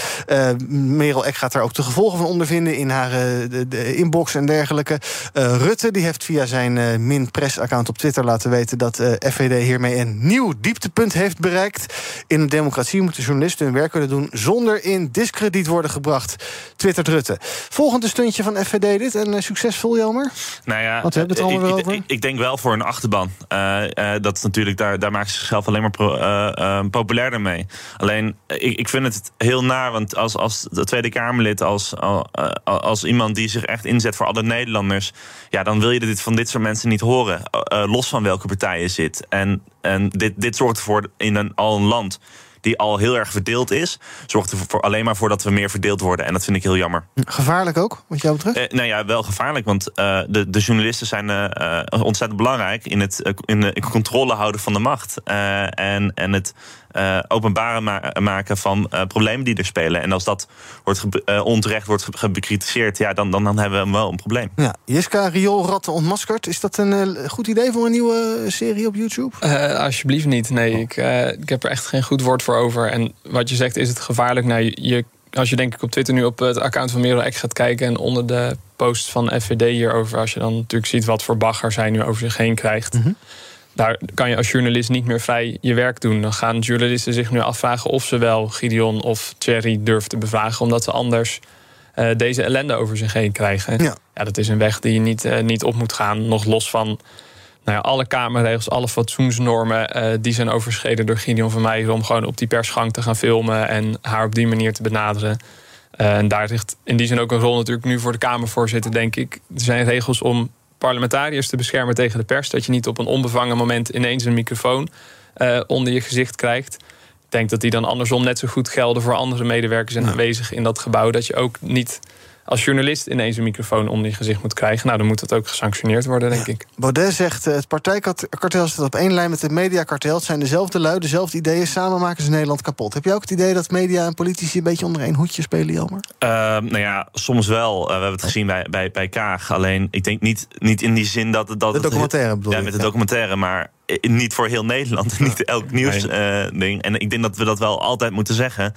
Merel Eck gaat daar ook de gevolgen van ondervinden... in haar de, de inbox en dergelijke. Uh, Rutte die heeft via zijn uh, min-press-account op Twitter laten weten... dat eh, FVD hiermee een nieuw dieptepunt heeft bereikt. In een democratie moeten journalisten hun werk kunnen doen... zonder in discrediet worden gebracht, twittert Rutte. Volgende stuntje van FVD dit. En succesvol, Jelmer?
Nou ja,
Want we hebben het allemaal
ik, over. Ik, ik, denk wel voor een achterban. dat is natuurlijk, daar, daar maken ze zichzelf alleen maar pro, populairder mee. Alleen, ik, ik vind het heel naar, want als, als de Tweede Kamerlid... als, als iemand die zich echt inzet voor alle Nederlanders, ja, dan wil je dit van dit soort mensen niet horen. Uh, los van welke partij je zit. En, en dit, dit zorgt ervoor in een, al een land die al heel erg verdeeld is, zorgt er voor, alleen maar voor dat we meer verdeeld worden. En dat vind ik heel jammer.
Gevaarlijk ook, wat jou betreft?
Uh, nou ja, wel gevaarlijk. Want uh, de, de journalisten zijn uh, ontzettend belangrijk in het in de controle houden van de macht. en, en het uh, openbare ma maken van uh, problemen die er spelen. En als dat wordt uh, onterecht wordt bekritiseerd, ja, dan, dan, dan hebben we wel een probleem.
Ja, Jiska, rioolratten ontmaskerd. Is dat een goed idee voor een nieuwe serie op YouTube?
alsjeblieft niet. Nee, ik, ik heb er echt geen goed woord voor over. En wat je zegt, is het gevaarlijk? Nou, je, als je denk ik op Twitter nu op het account van Merel Eck gaat kijken... en onder de post van FVD hierover... als je dan natuurlijk ziet wat voor bagger zij nu over zich heen krijgt... Mm daar kan je als journalist niet meer vrij je werk doen. Dan gaan journalisten zich nu afvragen of ze wel Gideon of Thierry durven te bevragen, omdat ze anders uh, deze ellende over zich heen krijgen. Ja. ja dat is een weg die je niet, uh, niet op moet gaan. Nog los van nou ja, alle kamerregels, alle fatsoensnormen... Uh, die zijn overschreden door Gideon van Meijer... om gewoon op die persgang te gaan filmen... en haar op die manier te benaderen. en daar ligt in die zin ook een rol natuurlijk nu voor de Kamervoorzitter, denk ik. Er zijn regels om parlementariërs te beschermen tegen de pers. Dat je niet op een onbevangen moment ineens een microfoon uh, onder je gezicht krijgt. Ik denk dat die dan andersom net zo goed gelden voor andere medewerkers en aanwezigen in dat gebouw. Dat je ook niet als journalist ineens een microfoon onder je gezicht moet krijgen... nou, dan moet dat ook gesanctioneerd worden, denk ik.
Baudet zegt, uh, het partijkartel zit op één lijn met het mediakartel. Het zijn dezelfde lui, dezelfde ideeën. Samen maken ze Nederland kapot. Heb je ook het idee dat media en politici... een beetje onder één hoedje spelen, Jelmer?
Uh, nou ja, soms wel. Uh, we hebben het gezien bij, bij, bij Kaag. Alleen, ik denk niet, niet in die zin dat... dat
de documentaire bedoel
Ja, met de documentaire, maar niet voor heel Nederland, *laughs* niet elk nieuwsding. Uh, en ik denk dat we dat wel altijd moeten zeggen.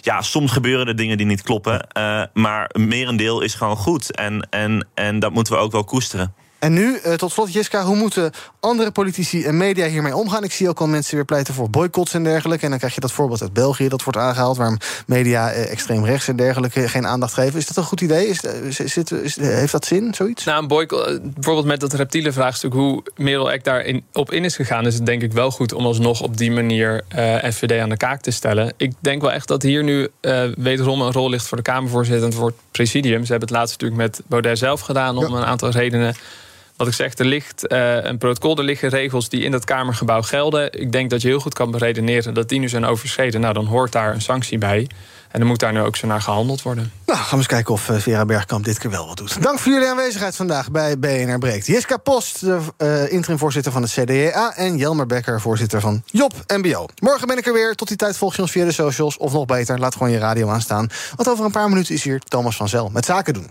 Ja, soms gebeuren er dingen die niet kloppen, uh, maar merendeel is gewoon goed. En, en, en dat moeten we ook wel koesteren.
En nu, uh, tot slot, Jiska, hoe moeten andere politici en media hiermee omgaan? Ik zie ook al mensen weer pleiten voor boycotts en dergelijke. En dan krijg je dat voorbeeld uit België, dat wordt aangehaald... waar media uh, extreem rechts en dergelijke geen aandacht geven. Is dat een goed idee? Is, zit, is, heeft dat zin, zoiets?
Nou, een boycott, bijvoorbeeld met dat reptiele vraagstuk... hoe Merel Eck daarop op in is gegaan... is het denk ik wel goed om alsnog op die manier uh, FVD aan de kaak te stellen. Ik denk wel echt dat hier nu wederom een rol ligt... voor de Kamervoorzitter en voor het presidium. Ze hebben het laatst natuurlijk met Baudet zelf gedaan... om ja. een aantal redenen wat ik zeg, er ligt uh, een protocol, er liggen regels die in dat Kamergebouw gelden. Ik denk dat je heel goed kan beredeneren dat die nu zijn overschreden. Nou, dan hoort daar een sanctie bij. En dan moet daar nu ook zo naar gehandeld worden.
Nou, gaan we eens kijken of Vera Bergkamp dit keer wel wat doet. Dank voor jullie aanwezigheid vandaag bij BNR Breekt. Jeska Post, de uh, interim-voorzitter van het CDA... en Jelmer Becker, voorzitter van Job MBO. Morgen ben ik er weer. Tot die tijd volg je ons via de socials. Of nog beter, laat gewoon je radio aanstaan. Want over een paar minuten is hier Thomas van Zel met Zaken doen.